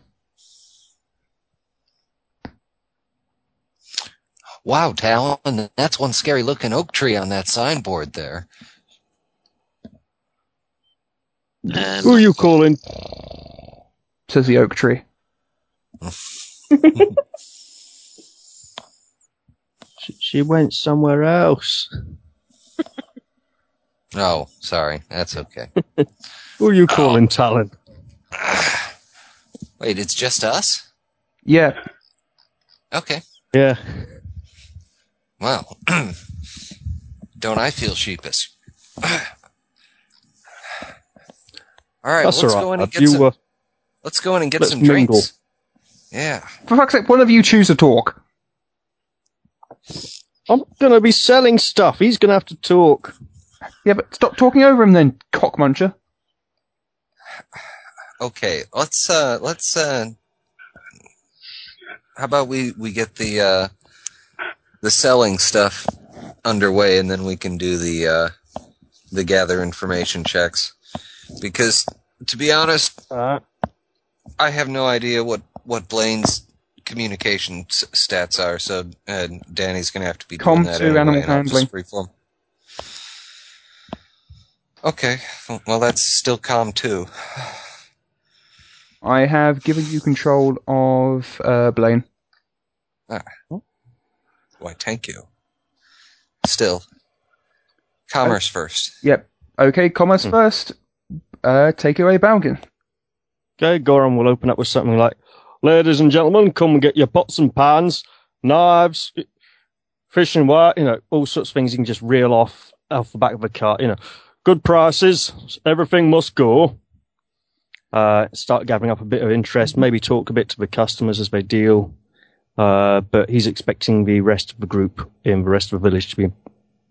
Wow, Talon, that's one scary looking oak tree on that signboard there. Um, Who are you calling? Says the oak tree. [LAUGHS] She, she went somewhere else. Oh, sorry. That's okay. Who are you calling Talon? [SIGHS] Wait, it's just us? Yeah, Okay. Yeah. Well, [CLEARS THROAT] don't I feel sheepish? [SIGHS] All right, That's let's all go in and get You, some. uh, let's go in and get some mingle. drinks. Yeah. for fuck's sake, one of you choose to talk. I'm gonna be selling stuff. He's gonna have to talk. Yeah, but stop talking over him then, cockmuncher. Okay. Let's uh let's uh how about we we get the uh the selling stuff underway and then we can do the uh the gather information checks because to be honest Uh, I have no idea what what Blaine's communication s- stats are, so uh, Danny's gonna have to be Com doing that to anyway, animal and I'll just handling. Okay, well that's still com two. I have given you control of uh, Blaine. Why, thank you. Still, commerce first. Yep. Okay, commerce Hmm. first. Uh, take it away, Balgin. okay, Goran will open up with something like, "Ladies and gentlemen, come and get your pots and pans, knives, fishing wire, you know, all sorts of things you can just reel off off the back of a cart. You know, good prices. Everything must go." Uh, start gathering up a bit of interest. Maybe talk a bit to the customers as they deal. Uh, but he's expecting the rest of the group in the rest of the village to be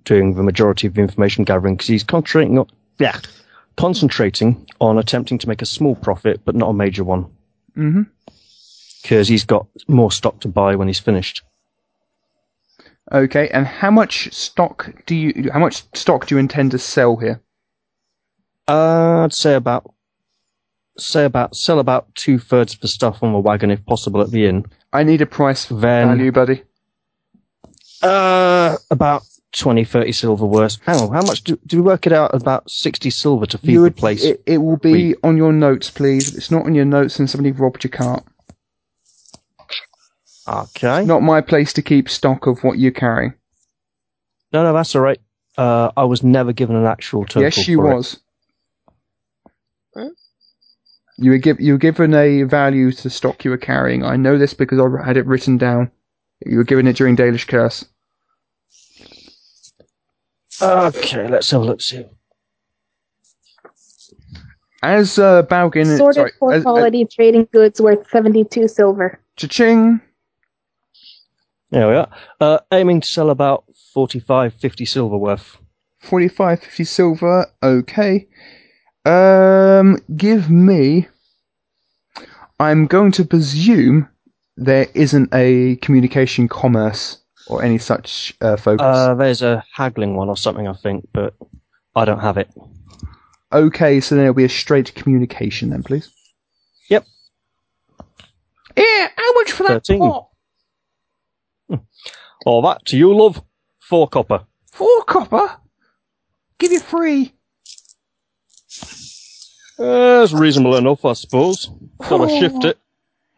doing the majority of the information gathering because he's concentrating on, yeah, concentrating on attempting to make a small profit, but not a major one, Mm-hmm. because he's got more stock to buy when he's finished. Okay, and how much stock do you? How much stock do you intend to sell here? Uh, I'd say about, say about, sell about two thirds of the stuff on the wagon if possible at the inn. I need a price for Then- value, buddy. Uh, about 20, 30 silver worth. Hang on, how much do, do we work it out? About 60 silver to feed You the place. it, it will be on your notes, please. If it's not on your notes, then somebody robbed your cart. okay. Not my place to keep stock of what you carry. No, no, that's all right. Uh, I was never given an actual total. yes, you for it. Was. Huh? You were, give, you were given a value to stock you were carrying. I know this because I had it written down. You were given it during Dalish Curse. Okay, let's have a look. See. As uh, Balgin, Sorted sorry, for as, as, quality trading goods worth 72 silver. cha-ching. There we are. Uh, aiming to sell about 45, 50 silver worth. 45, 50 silver. Okay. Um, give me. I'm going to presume there isn't a communication commerce or any such uh, focus. Uh, there's a haggling one or something, I think, but I don't have it. okay, so then it'll be a straight communication then, please. Yep. Yeah, how much for that 13. pot? All that to you, love. Four copper. Four copper? Give you three. Uh, it's reasonable enough, I suppose. Gotta shift it.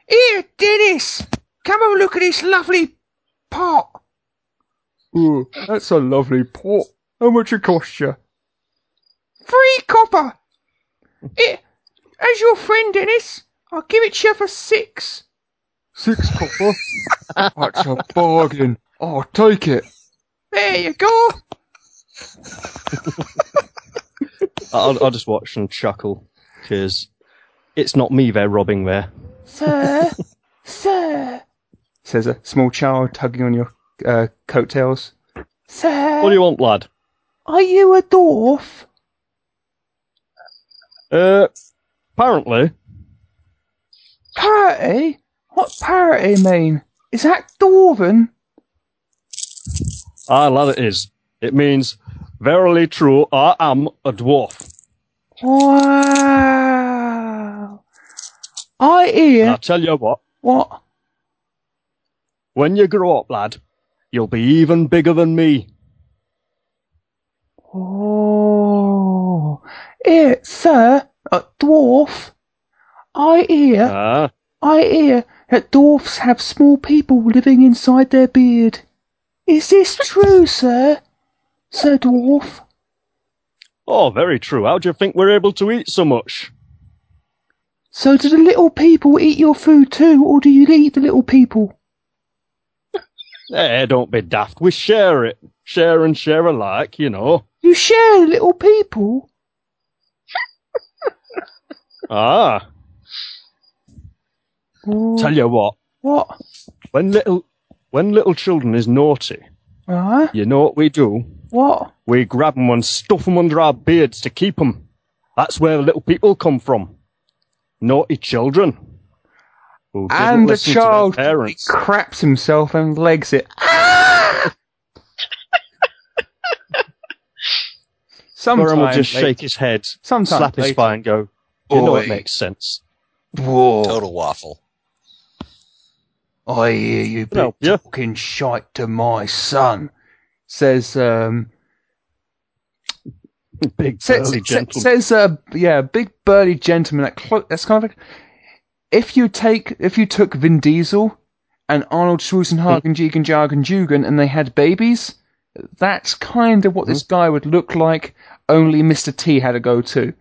Here, Dennis! Come and look at this lovely pot. Ooh, that's a lovely pot. How much it cost you? Three copper. Here, as your friend, Dennis, I'll give it to you for six. Six copper? [LAUGHS] that's a bargain. I'll take it. There you go. [LAUGHS] [LAUGHS] I'll, I'll just watch and chuckle, because it's not me they're robbing there. Sir, [LAUGHS] sir, says a small child tugging on your uh, coattails. Sir, What do you want, lad? are you a dwarf? Uh, apparently. Parity? What parity mean? Is that Dwarven? Ah, lad, it is. It means, verily true, I am a dwarf. Wow. I And I hear tell you what, what? when you grow up, lad, you'll be even bigger than me. Oh, here, sir, a dwarf. I hear, Ah, I hear that dwarfs have small people living inside their beard. Is this true, sir? Sir Dwarf? Oh, very true. How do you think we're able to eat so much? So do the little people eat your food too, or do you eat the little people? Eh, don't be daft. We share it. Share and share alike, you know. You share the little people? Ah, tell you what, what? when little, when little children is naughty, Huh? you know what we do? What? We grab 'em and stuff 'em under our beards to keep 'em. That's where the little people come from. Naughty children. Who And the listen to their child he parents. craps himself and legs it. [LAUGHS] Sometimes Goran will just they- shake his head, Sometimes slap his later. spine, go, you know it makes sense. Whoa. Total waffle. I hear you been Help talking shite to my son. Says um Big says, burly sa- says uh yeah, big burly gentleman that clo- that's kind of like if you take if you took Vin Diesel and Arnold Schwarzenegger, Jigen Jargon Jugan and they had babies, that's kind of what this guy would look like, only Mr. T had a go to.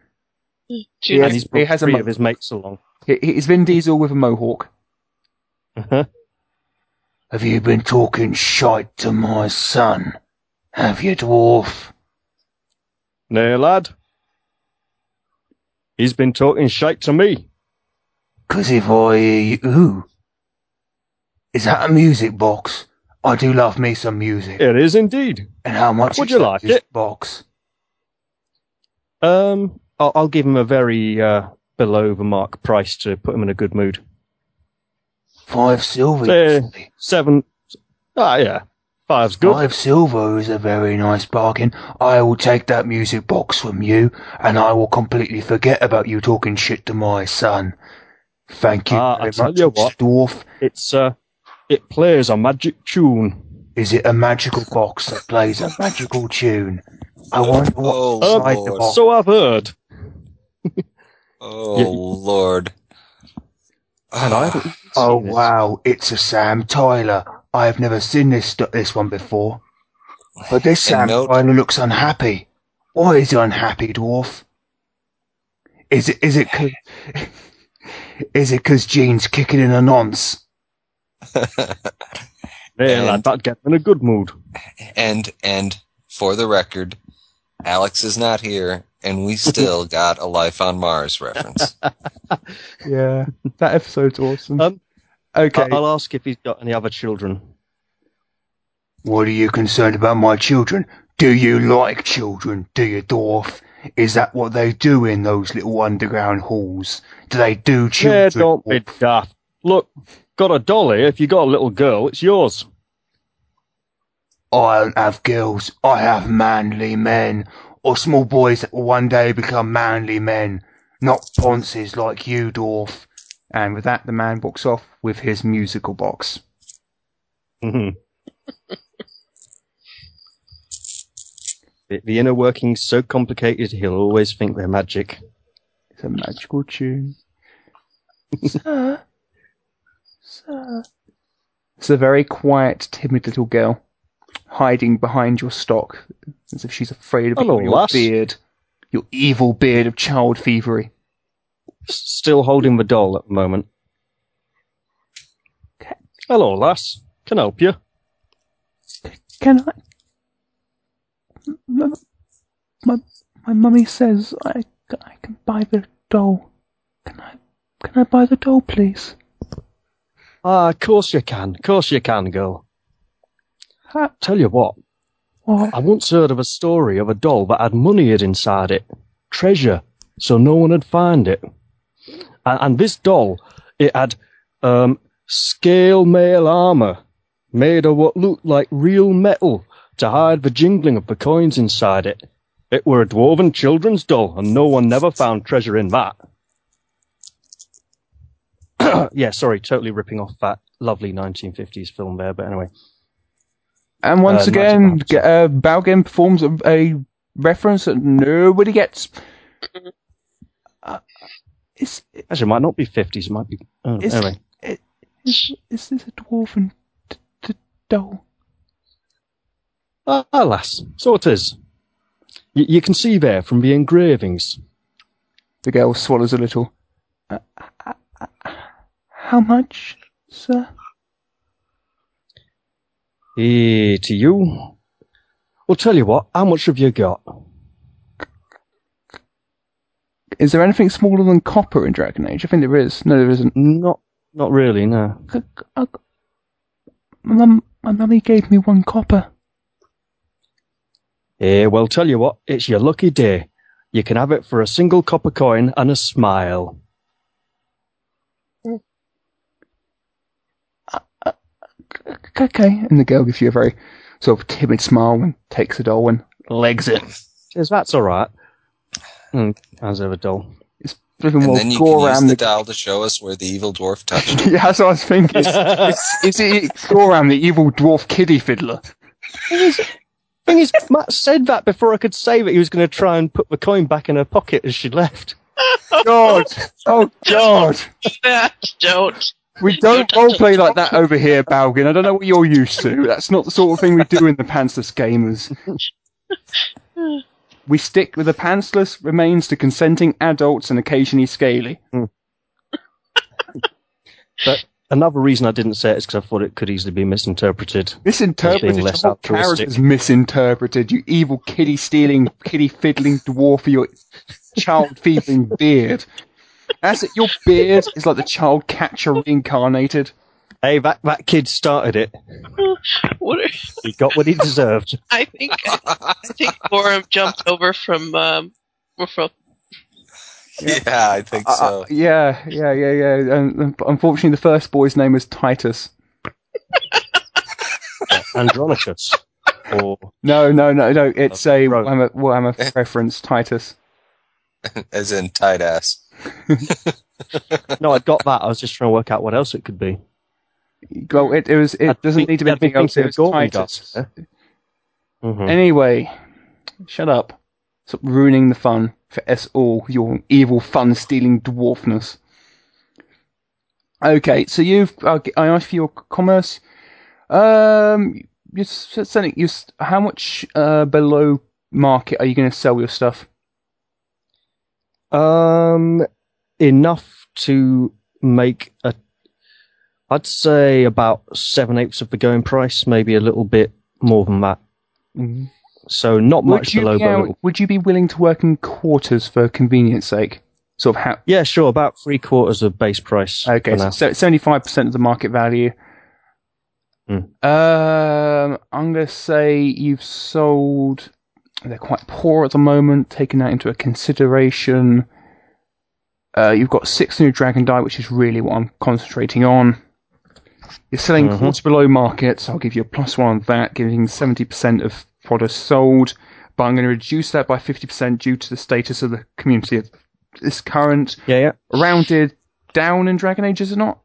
Dude, and he's he brought has a three mo- of his mates along. He- He's Vin Diesel with a mohawk. Uh-huh. Have you been talking shite to my son? Have you, dwarf? Nay, lad. He's been talking shite to me. 'Cause if I hear you, ooh, is that a music box? I do love me some music. It is indeed. And how much Would you like it? box? Um, I'll, I'll give him a very uh, below the mark price to put him in a good mood. Five silver. Say. seven. Ah, yeah, five's good. Five silver is a very nice bargain. I will take that music box from you, and I will completely forget about you talking shit to my son. Thank you Ah, I very tell much, you what. dwarf. It's uh, it plays a magic tune. Is it a magical box that plays a magical tune? I wonder what Oh, inside the Lord. box. So I've heard. [LAUGHS] Oh, Yeah. Lord. And I Oh wow, it's a Sam Tyler. I have never seen this this one before. But this Sam note- Tyler looks unhappy. Why is he unhappy, dwarf? Is it is it 'cause- [LAUGHS] is it because Gene's kicking in a nonce? [LAUGHS] There, And- lad, that'd get in a good mood. And and for the record, Alex is not here, and we still [LAUGHS] got a Life on Mars reference. Yeah, that episode's awesome. Um, okay, I- I'll ask if he's got any other children. what are you concerned about my children? Do you like children, do you, dwarf? Is that what they do in those little underground halls? Do they do children? Yeah, don't be daft. Look, got a dolly. If you got a little girl, it's yours. I don't have girls. I have manly men, or small boys that will one day become manly men, not ponces like you, dwarf. And with that, the man walks off with his musical box. Mhm. [LAUGHS] the, the inner workings so complicated, he'll always think they're magic. It's a magical tune. [LAUGHS] sir, sir. It's a very quiet, timid little girl, hiding behind your stock, as if she's afraid of Hello, your lass. beard, your evil beard of child thievery. S- Still holding the doll at the moment. Hello, lass. Can I help you? Can I? My my mummy says I I can buy the doll. Can I? Can I buy the doll, please? Ah, of course you can. Of course you can, girl. Ha, Tell you what, what? I once heard of a story of a doll that had money hid inside it. Treasure. So no one would find it. And, and this doll, it had, um, scale mail armor made of what looked like real metal to hide the jingling of the coins inside it. It were a dwarven children's doll, and no one never found treasure in that. [CLEARS THROAT] yeah, sorry, totally ripping off that lovely 1950s film there, but anyway. And once Uh, again, Magic g- uh, Balgame performs a, a reference that nobody gets. Uh, is, Actually, it might not be 50s, it might be. Oh, is, anyway. is, is this a dwarven d- d- doll? Ah, alas, so it is. Y- you can see there from the engravings. The girl swallows a little. Uh, uh, uh, how much, sir? Eh, to you? Well, tell you what, how much have you got? Is there anything smaller than copper in Dragon Age? I think there is. No, there isn't. Not, not really, no. C- c- uh, My mum, my mummy gave me one copper. Eh, well, tell you what, it's your lucky day. You can have it for a single copper coin and a smile. C- Okay. And the girl gives you a very sort of timid smile and takes the doll and legs it. Says, that's alright. Hmm, how's ever doll? It's flipping And more then you gore can use around the the. dial to show us where the evil dwarf touched. it. [LAUGHS] yeah, that's what I was thinking. It's, it's, it's Goram, the evil dwarf kiddie fiddler. Thing is, Matt said that before I could say that he was going to try and put the coin back in her pocket as she left. God! Oh, God! Don't. We don't roleplay like that over here, Balgin. I don't know what you're used to. That's not the sort of thing we do in the pantsless gamers. [LAUGHS] We stick with the pantsless remains to consenting adults and occasionally scaly. Hmm. But another reason I didn't say it is because I thought it could easily be misinterpreted. Misinterpreted. Less Your character's misinterpreted. You evil kiddie stealing, kiddie fiddling dwarf with your child feeding beard. That's it. Your beard is like the child catcher reincarnated. Hey, that, that kid started it. [LAUGHS] What are, He got what he deserved. [LAUGHS] I think I think Gorham jumped over from um from yeah, I think Uh, so. uh, yeah, yeah, yeah, yeah. And and unfortunately, the first boy's name is Titus. Andronicus. Or No, no, no, no. It's a Right. Warhammer, Warhammer reference. Titus. [LAUGHS] As in tight ass. no, I got that. I was just trying to work out what else it could be. Well, it, it was. It I'd doesn't think- need to be I'd anything else. It was Gorgon Titus. dust, Mhm. Anyway, shut up. Stop ruining the fun for us all. Your evil fun-stealing dwarfness. Okay, so you've. Uh, I asked for your commerce. Um, you're s- selling. You. s- How much uh, below market are you going to sell your stuff? Um, enough to make a. I'd say about seven eighths of the going price, maybe a little bit more than that. So not Would much below, be out- would you be willing to work in quarters for convenience sake? Sort of how? Yeah, sure, about three quarters of base price. Okay, so seventy-five percent of the market value. Um, I'm going to say you've sold. They're quite poor at the moment. Taking that into a consideration, uh, you've got six new dragon die, which is really what I'm concentrating on. You're selling Mhm. quarter below market, so I'll give you a plus one on that, giving 70% of products sold. But I'm going to reduce that by 50% due to the status of the community at this current Yeah, yeah. rounded down in Dragon Age, is it not?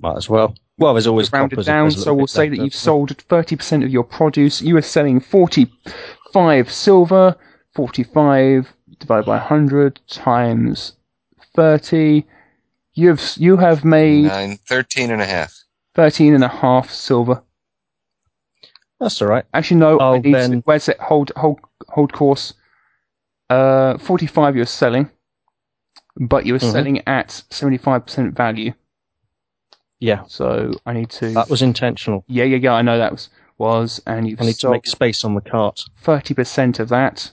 Might as well. Well, there's always rounded down, so we'll say that you've sold 30% of your produce. You are selling 45 silver, 45 divided by 100 times 30. You've, you have made Nine, 13 and a half. 13 and a half silver. That's all right. Actually, no, I I'll need to, then- where's it? Hold, hold, hold course. Uh, 45 you're selling, but you were Mhm. selling at 75% value. Yeah, So I need to. that was intentional. Yeah, yeah, yeah. I know that was was, and you've I need to make space on the cart. thirty percent of that,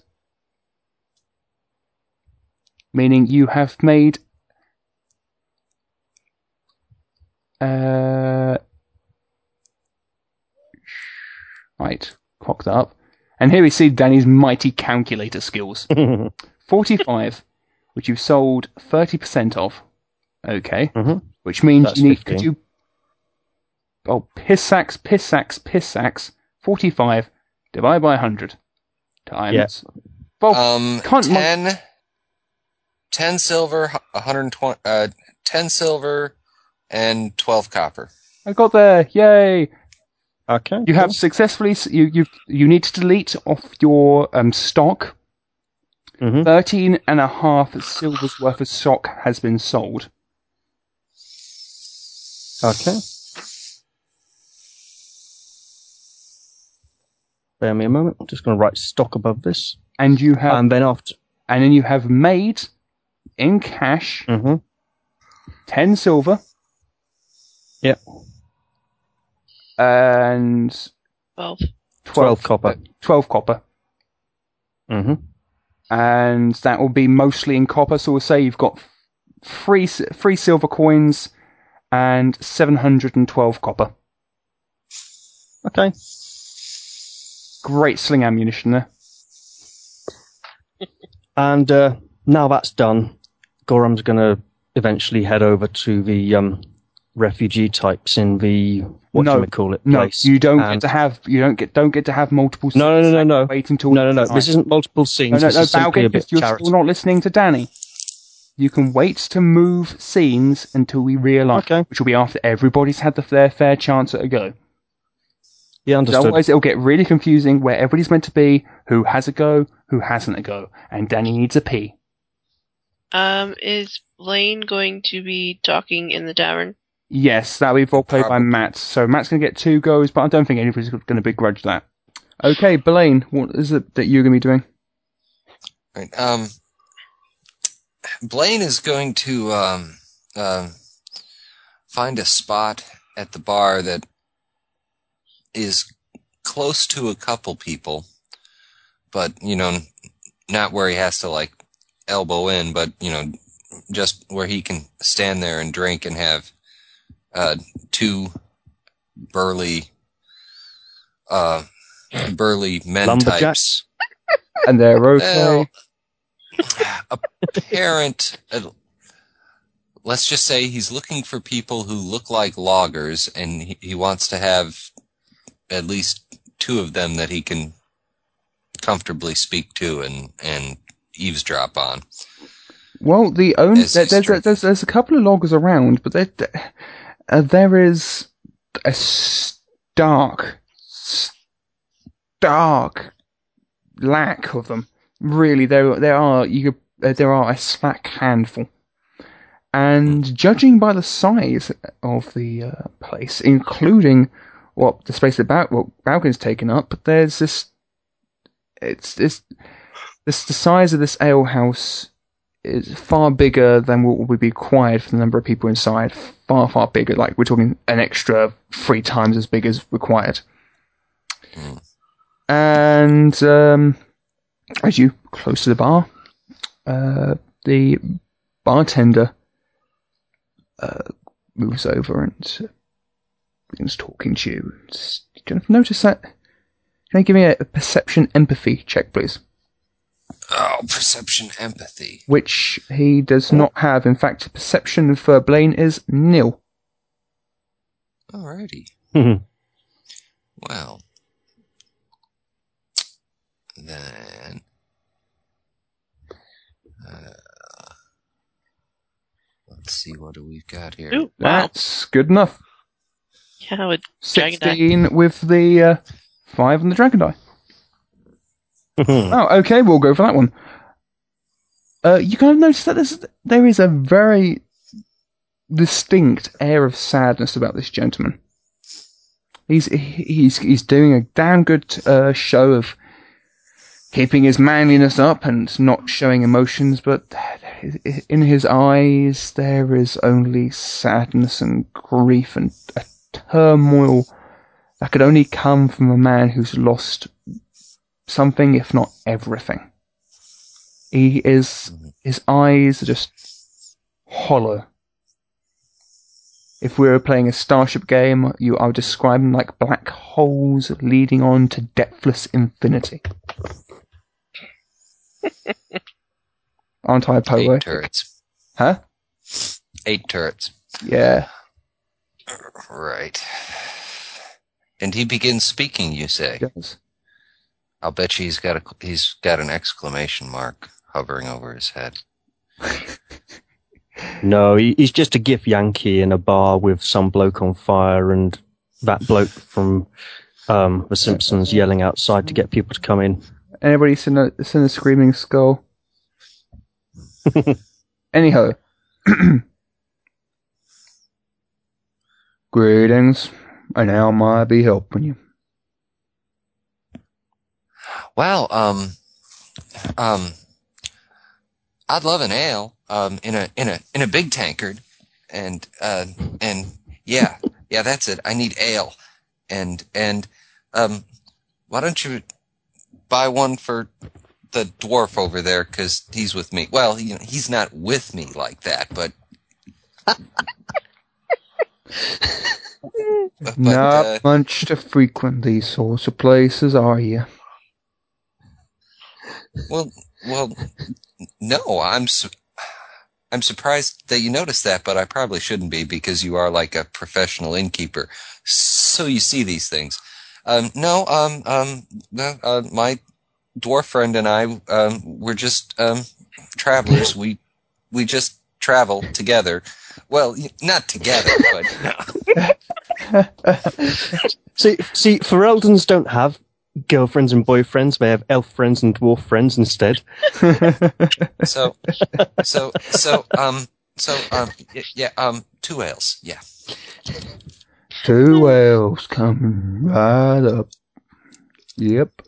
meaning you have made uh right, cock that up, and here we see Danny's mighty calculator skills. [LAUGHS] Forty-five, which you've sold thirty percent of. Okay, Mhm. which means That's you need could you oh piss sacks, piss sacks, piss sacks. Forty-five divided by hundred times. Yeah. Well, Um, can't mon- 10, 10 silver, 120, uh, 10 silver, and 12 copper. I got there! Yay! okay. You have successfully you you you need to delete off your um stock. Mhm. Thirteen and a half silver's worth of stock has been sold. Okay. Bear me a moment. I'm just going to write stock above this. And you have and then after. and then you have made in cash hmm ten silver. Yep. And Twelve. 12 copper. 12 copper. hmm And that will be mostly in copper. So we'll say you've got three, three silver coins and 712 copper. Okay. Great sling ammunition there. [LAUGHS] And uh, now that's done, Gorham's going to eventually head over to the um, refugee types in the what No, do we call it No, place. you don't And- get to have you don't get don't get to have multiple. No, no, no, no, no. Wait until No, no, no. tonight. This isn't multiple scenes. no, no, this no. is simply a Balgate, bit you're charity. still not listening to Danny. You can wait to move scenes until we realise, Okay. which will be after everybody's had the, their fair chance at a go. Yeah, 'Cause understood. Otherwise, it'll get really confusing where everybody's meant to be, who has a go, who hasn't a go, and Danny needs a pee. Um, is Blaine going to be talking in the tavern? Yes, that'll be role played by Matt. So Matt's going to get two goes, but I don't think anybody's going to begrudge that. Okay, Blaine, what is it that you're going to be doing? Right. Um, Blaine is going to um, um find a spot at the bar that is close to a couple people, but you know, not where he has to like elbow in, but you know, just where he can stand there and drink and have uh, two burly, uh, burly men types And they're okay. well, apparent. Uh, let's just say he's looking for people who look like loggers, and he, he wants to have at least two of them that he can comfortably speak to and and eavesdrop on. Well, the only there, there's, a, there's there's a couple of loggers around, but there there- uh, there is a stark stark lack of them. Really, there there are you could, uh, there are a slack handful, and judging by the size of the uh, place, including what the space about what Balkan's taken up, there's this. It's this this the size of this ale house is far bigger than what would be required for the number of people inside. Far, far bigger. Like we're talking an extra three times as big as required. And um, as you close to the bar, uh, the bartender uh, moves over and begins talking to you. Do you notice that? Can you give me a perception empathy check, please? Oh, perception empathy. Which he does not have. In fact, perception for Blaine is nil. Alrighty. Mhm. Well, then. Uh, let's see what do we've got here. Ooh, wow. That's good enough. Yeah, with Dragon die. 16 with the uh, 5 and the dragon die. Oh, okay, we'll go for that one. Uh, you kind of notice that there's, there is a very distinct air of sadness about this gentleman. He's he's he's doing a damn good uh, show of keeping his manliness up and not showing emotions, but in his eyes there is only sadness and grief and a turmoil that could only come from a man who's lost something, if not everything. He is, mm-hmm. his eyes are just hollow. If we were playing a Starship game, you, I would describe them like black holes leading on to depthless infinity. Aren't I a Eight turrets. Huh? Eight turrets. Yeah. Right. And he begins speaking, you say? Yes. I'll bet you he's got a he's got an exclamation mark hovering over his head. [LAUGHS] No, he's just a gif Yankee in a bar with some bloke on fire and that bloke from um, The Simpsons yelling outside to get people to come in. Anybody seen a, seen a screaming skull? [LAUGHS] Anyhow. [CLEARS THROAT] Greetings, and how may I be helping you? Well, um, um, I'd love an ale, um, in a in a in a big tankard, and uh, and yeah, yeah, that's it. I need ale, and and um, why don't you buy one for the dwarf over there because he's with me. Well, you know, he's not with me like that, but. [LAUGHS] but Not uh, much to frequent these sorts of places, are you? Well, well, no, I'm su- I'm surprised that you noticed that, but I probably shouldn't be because you are like a professional innkeeper, so you see these things. Um, no, um, um, no, uh, my dwarf friend and I, um, we're just um, travelers. We we just travel together. Well, not together, but [LAUGHS] See, see, Fereldans don't have girlfriends and boyfriends. They have elf friends and dwarf friends instead. [LAUGHS] so so so um so um yeah um two ales, yeah. Two whales coming right up. Yep.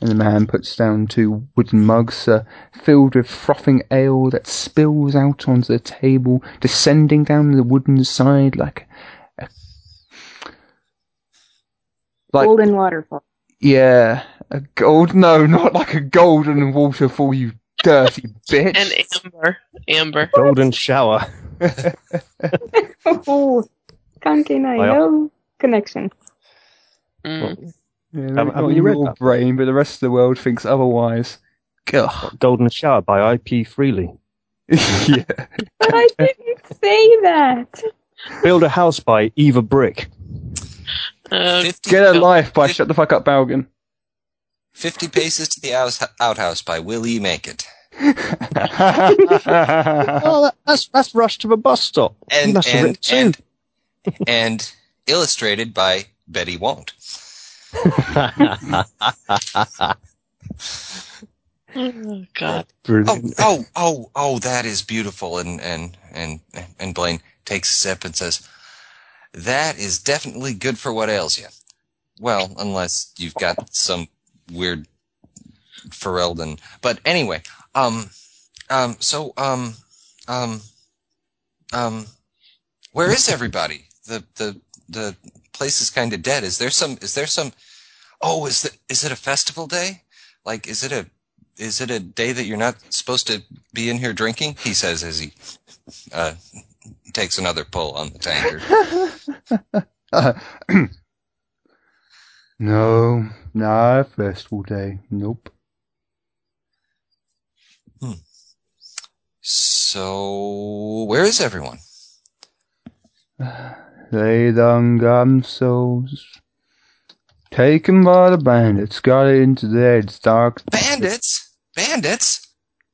and the man puts down two wooden mugs uh, filled with frothing ale that spills out onto the table, descending down the wooden side like a. Like, Golden waterfall. yeah, a gold. No, not like a golden waterfall, you dirty bitch. And Amber. Amber. Golden shower. Oh, Kanke no connection. Mm. Yeah, Haven't- not haven't in you read your that? brain, but the rest of the world thinks otherwise. Ugh. Golden shower by IP Freely. [LAUGHS] yeah. But I didn't say that. Build a house by Eva Brick. Uh, 50, Get a life by Shut the Fuck Up Balgan. 50 paces to the house, outhouse by Will You Make It. [LAUGHS] Oh, that's that's Rush to the bus stop. And and and, and illustrated by Betty Won't. oh [LAUGHS] God. Oh, oh, oh, oh, that is beautiful. And, and, and, and Blaine takes a sip and says, that is definitely good for what ails you. Well, unless you've got some weird Ferelden. But anyway, um, um, so, um, um, um, where is everybody? The, the, the place is kind of dead. Is there some, is there some, oh, is it, is it a festival day? Like, is it a, is it a day that you're not supposed to be in here drinking? He says as he uh, takes another pull on the tankard. Uh, [CLEARS THROAT] no, not festival day. Nope. So, where is everyone? [SIGHS] They done got themselves taken by the bandits, got it into their heads, dark. Bandits? Bandits?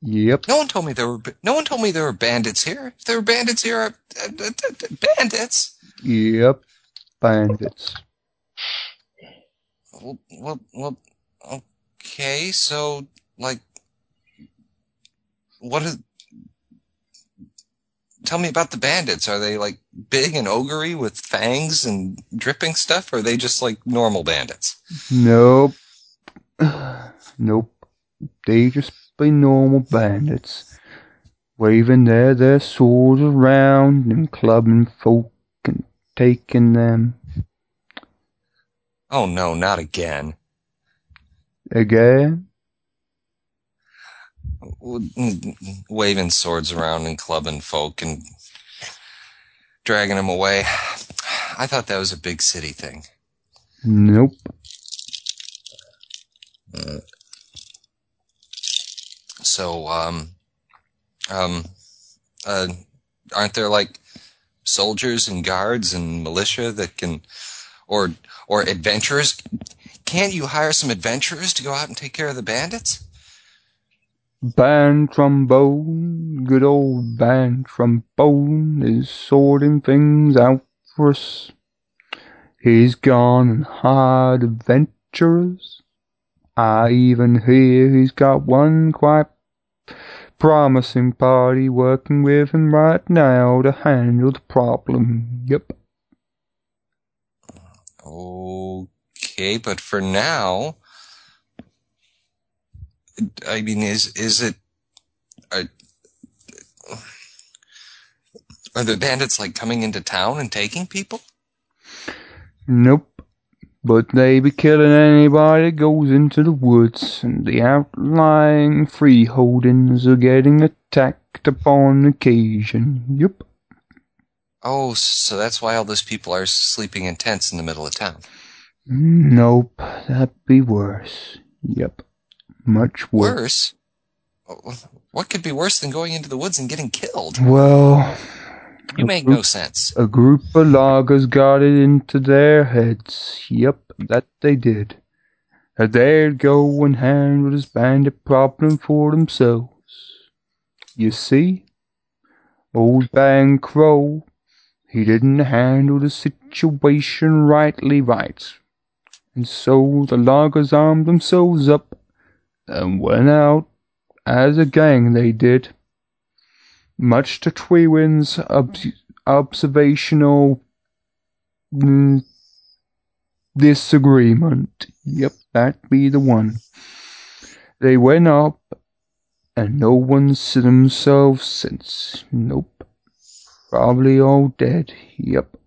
Yep. No one told me there were. No one told me there were bandits here. If there were bandits here, bandits. Yep. Bandits. Well, well, well, okay. So, like, what is? Tell me about the bandits. Are they like big and ogre with fangs and dripping stuff? Or are they just like normal bandits? Nope. [SIGHS] nope. They just be normal bandits. Waving their, their swords around and clubbing folk and taking them Oh no, not again. again. Waving swords around and clubbing folk and dragging them away. I thought that was a big city thing. Nope. Uh, So, um, um, uh, aren't there like soldiers and guards and militia that can, or, or adventurers? Can't you hire some adventurers to go out and take care of the bandits? Band trombone, good old band trombone is sorting things out for us. He's gone and hired adventurers. I even hear he's got one quite promising party working with him right now to handle the problem. Yep. Okay, but for now, I mean, is is it are, are the bandits like coming into town and taking people? Nope. But they be killing anybody that goes into the woods, and the outlying freeholdings are getting attacked upon occasion. Yep. Oh, so that's why all those people are sleeping in tents in the middle of town. Nope. That'd be worse. Yep. Much worse. Worse? What could be worse than going into the woods and getting killed? Well, You make no sense. a group of loggers got it into their heads. Yep, that they did. That they'd go and handle this bandit problem for themselves. You see? Old Bann Krull, he didn't handle the situation rightly right. And so the loggers armed themselves up and went out as a gang they did. Much to Twewin's ob- observational mm, disagreement. Yep, that be the one. They went up, and no one's seen themselves since. Nope. Probably all dead. Yep.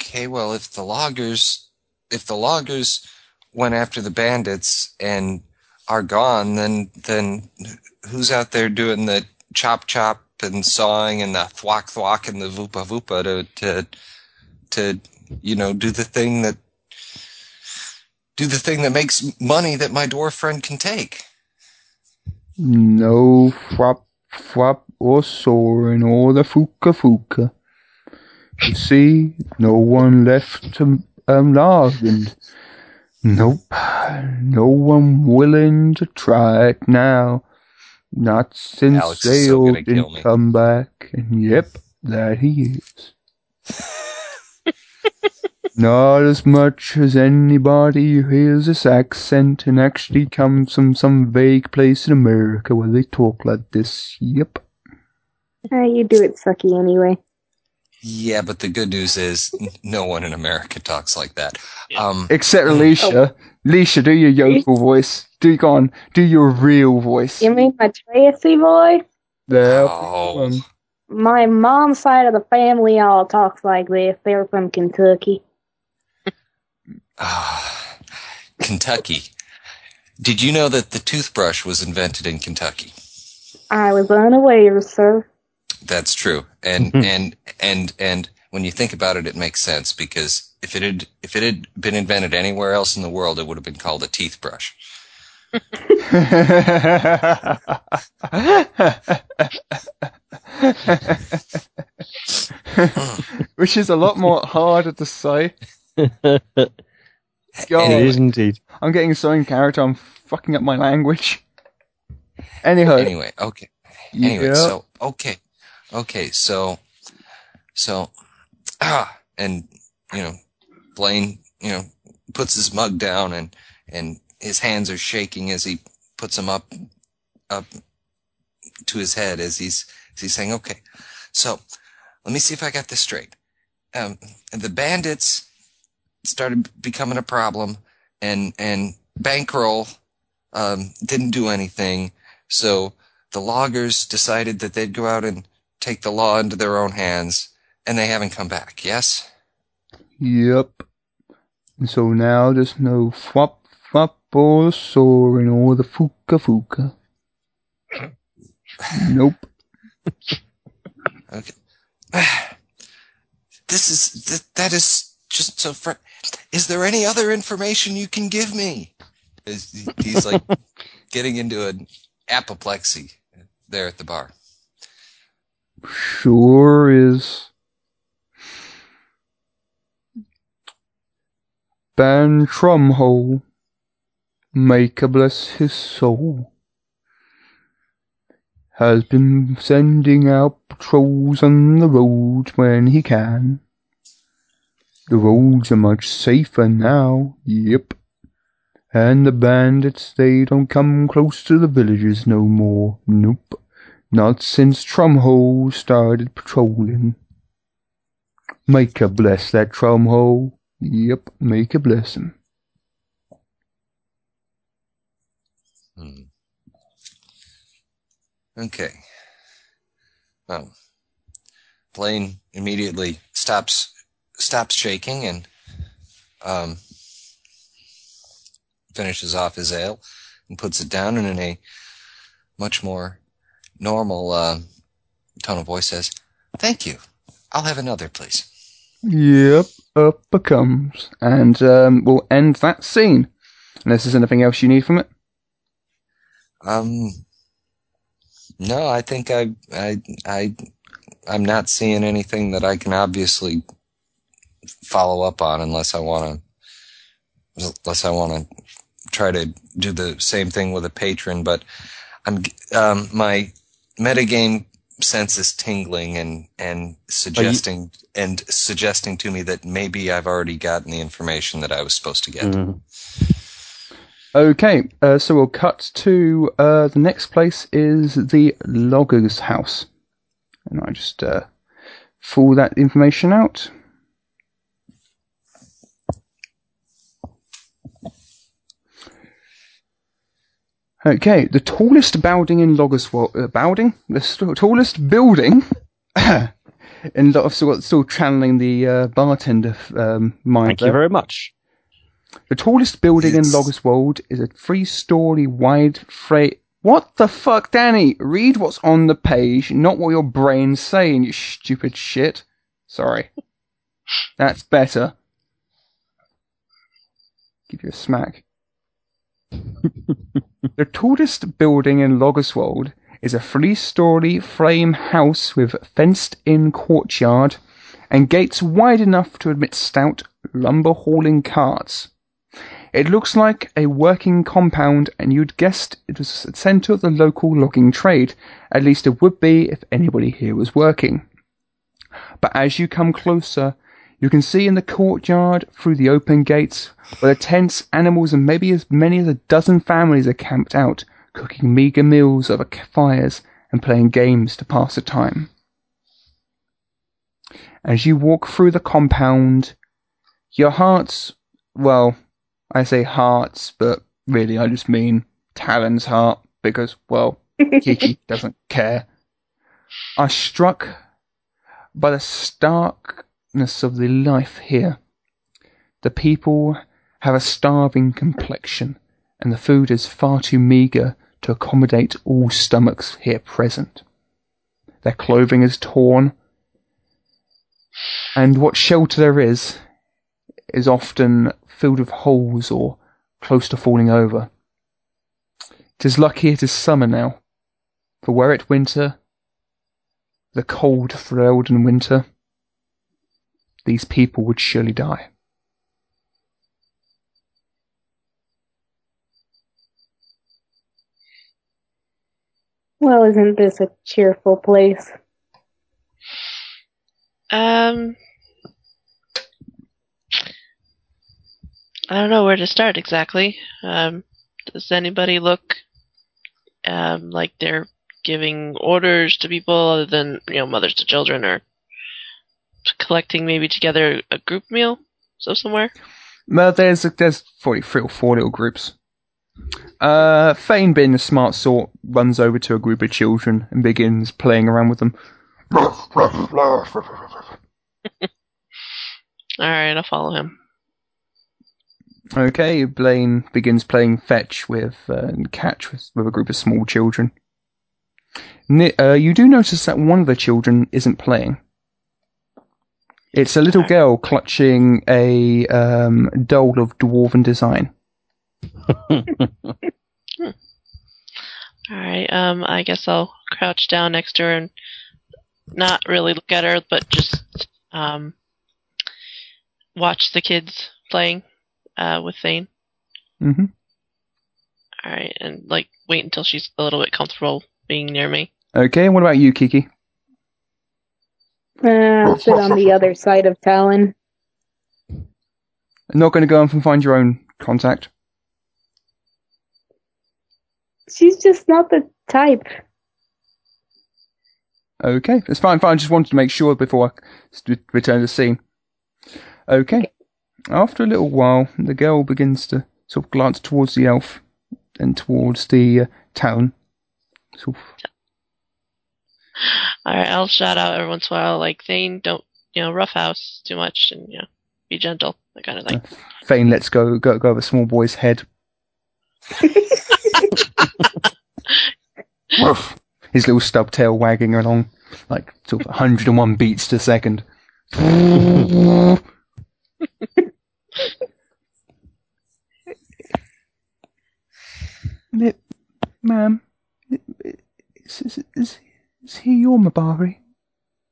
Okay, well, if the loggers, if the loggers went after the bandits and are gone, then then who's out there doing the chop chop and sawing and the thwack thwack and the voopa voopa to to to you know do the thing that do the thing that makes money that my dwarf friend can take. No flop flop or soaring or the fuka fuka. You see, no one left to um, and Nope, no one willing to try it now. Not since Alex is so Sale gonna kill didn't me. come back. And yep, that he is. [LAUGHS] Not as much as anybody who hears this accent and actually comes from some vague place in America where they talk like this. Yep. Uh, you do it sucky anyway. Yeah, but the good news is no one in America talks like that. Yeah. Um, Except Alicia. Alicia, do your yokel voice. Do go on. Do your real voice. You mean my Tracy voice? There. Oh. My mom's side of the family all talks like this. They're from Kentucky. Ah, Kentucky. Did you know that the toothbrush was invented in Kentucky? I was unaware, sir. That's true. And mm-hmm. and and and when you think about it, it makes sense because if it had if it had been invented anywhere else in the world, it would have been called a teeth brush. [LAUGHS] Which is a lot more harder to say. [LAUGHS] God, It is indeed. I'm getting so in character, I'm fucking up my language. Anyhow, Anyway, okay. Anyway, yeah. so okay, okay, so so ah, and you know, Blaine, you know, puts his mug down and and his hands are shaking as he puts them up up to his head as he's as he's saying, okay, so let me see if I got this straight. Um, the bandits started becoming a problem, and and Bann Krull um, didn't do anything. So the loggers decided that they'd go out and take the law into their own hands, and they haven't come back. Yes. Yep. And so now there's no fwop fwop or soaring or the fuka fuka. [LAUGHS] nope. Okay. [SIGHS] This is th- that is just so. Fr- is there any other information you can give me? He's like [LAUGHS] getting into an apoplexy there at the bar. Sure is. Bann Trumhole, Maker bless his soul, has been sending out patrols on the roads when he can. The roads are much safer now, yep. And the bandits, they don't come close to the villages no more, nope. Not since Trumhole started patrolling. Make a bless that Trumhole. Yep, Maker bless him. Hmm. Okay. Well, Blaine immediately stops stops shaking and um, finishes off his ale and puts it down and in a much more normal uh, tone of voice says, "Thank you. I'll have another, please." Yep, up it comes. And um, we'll end that scene. Unless there's anything else you need from it. Um, no, I think I, I, I, I'm not seeing anything that I can obviously follow up on unless I want to, unless I want to try to do the same thing with a patron. But I'm, um, my metagame sense is tingling and and suggesting and suggesting to me that maybe I've already gotten the information that I was supposed to get. Mhm. Okay, uh, so we'll cut to uh, the next place is the logger's house. And I just uh, pull that information out. Okay, the tallest building in Logerswald, uh, building? The st- tallest building [COUGHS] in lot of still, still channeling the uh, bartender um, mind. Thank you very much. The tallest building in It's- Logerswald is a three-story wide freight. What the fuck, Danny? Read what's on the page, not what your brain's saying, you stupid shit. Sorry. [LAUGHS] That's better. Give you a smack. [LAUGHS] the tallest building in Logerswald is a three-story frame house with fenced-in courtyard and gates wide enough to admit stout lumber hauling carts. It looks like a working compound, and you'd guessed it was the centre of the local logging trade. At least it would be if anybody here was working. But as you come closer, you can see in the courtyard through the open gates where the tents, animals, and maybe as many as a dozen families are camped out, cooking meagre meals over fires and playing games to pass the time. As you walk through the compound, your hearts, well, I say hearts, but really I just mean Talon's heart because, well, [LAUGHS] Kiki doesn't care, are struck by the starkness of the life here. The people have a starving complexion, and the food is far too meagre to accommodate all stomachs here present. Their clothing is torn, and what shelter there is is often filled with holes or close to falling over. It is lucky it is summer now, for were it winter, the cold the Elden winter, these people would surely die. Well, isn't this a cheerful place? Um, I don't know where to start exactly. Um, does anybody look um, like they're giving orders to people other than you know mothers to children or collecting maybe together a group meal? So somewhere. Well, there's there's probably three or four little groups. Uh, Thane, being the smart sort, runs over to a group of children and begins playing around with them. [LAUGHS] All right, I'll follow him. Okay, Blaine begins playing fetch with uh, and catch with, with a group of small children. Ni- uh, you do notice that one of the children isn't playing. It's a little girl clutching a um, doll of dwarven design. [LAUGHS] All right, um, I guess I'll crouch down next to her and not really look at her, but just um, watch the kids playing uh, with Thane. hmm All right, and like wait until she's a little bit comfortable being near me. Okay, what about you, Kiki? Uh, [LAUGHS] sit on the other side of Talon. Not going to go off and find your own contact. She's just not the type. Okay, it's fine, fine. I just wanted to make sure before I return to the scene. Okay. After a little while, the girl begins to sort of glance towards the elf and towards the uh, town. Sort of, All right, I'll shout out every once in a while, like Thane, don't you know roughhouse too much, and you know be gentle, that kind of thing. Uh, Thane lets go, go, go of a small boy's head. [LAUGHS] Woof. His little stub tail wagging along, like sort of 101 beats to second. Lip, [LAUGHS] ma'am, is, is, is, is he your Mabari?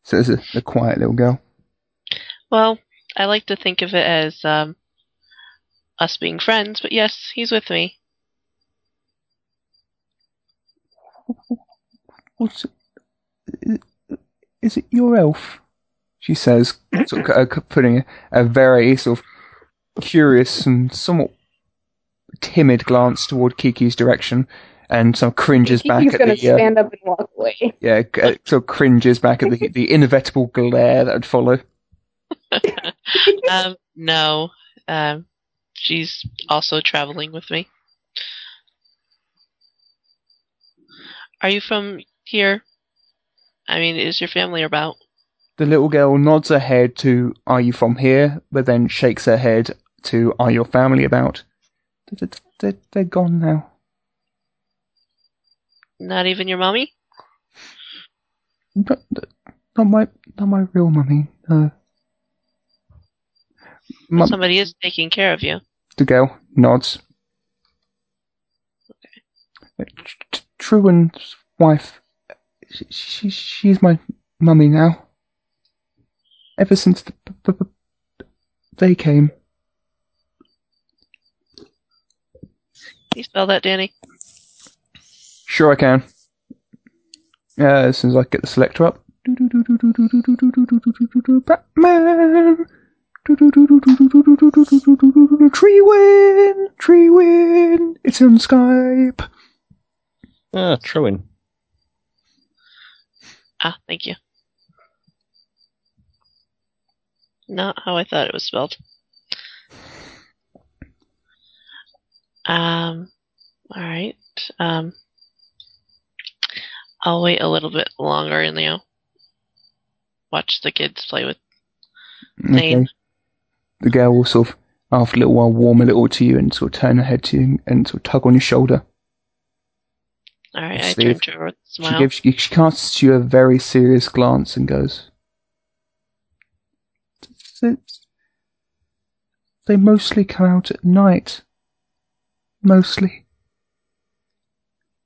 Says a, a quiet little girl. Well, I like to think of it as um, us being friends, but yes, he's with me. What's it? Is it your elf? She says, sort of uh, putting a, a very sort of curious and somewhat timid glance toward Kiki's direction, and so cringes back He's at gonna the uh, stand up and walk away. yeah, g- uh, sort cringes back at the the inevitable glare that would follow. [LAUGHS] [LAUGHS] um, no, um, she's also traveling with me. Are you from here? I mean, is your family about? The little girl nods her head to "Are you from here?" but then shakes her head to "Are your family about?" They're, they're, they're gone now. Not even your mommy? Not, not my, not my real mummy. No. But Mum, Somebody is taking care of you. the girl nods. Uh, Tr- Tr- Truin's wife. She, she, she's my mummy now. Ever since the, b- b- they came. Can you spell that, Danny? Sure, I can. Uh, as soon as I get the selector up. Batman! Tree win! Tree win! It's on Skype. Ah, Truin. Ah, thank you. Not how I thought it was spelled. Um, alright. Um, I'll wait a little bit longer and, you know, watch the kids play with Thane. Okay. The girl will sort of, after a little while, warm a little to you and sort of turn her head to you and sort of tug on your shoulder. All right, I turn to her with a She smile. gives she casts you a very serious glance and goes, "They- "They mostly come out at night, mostly."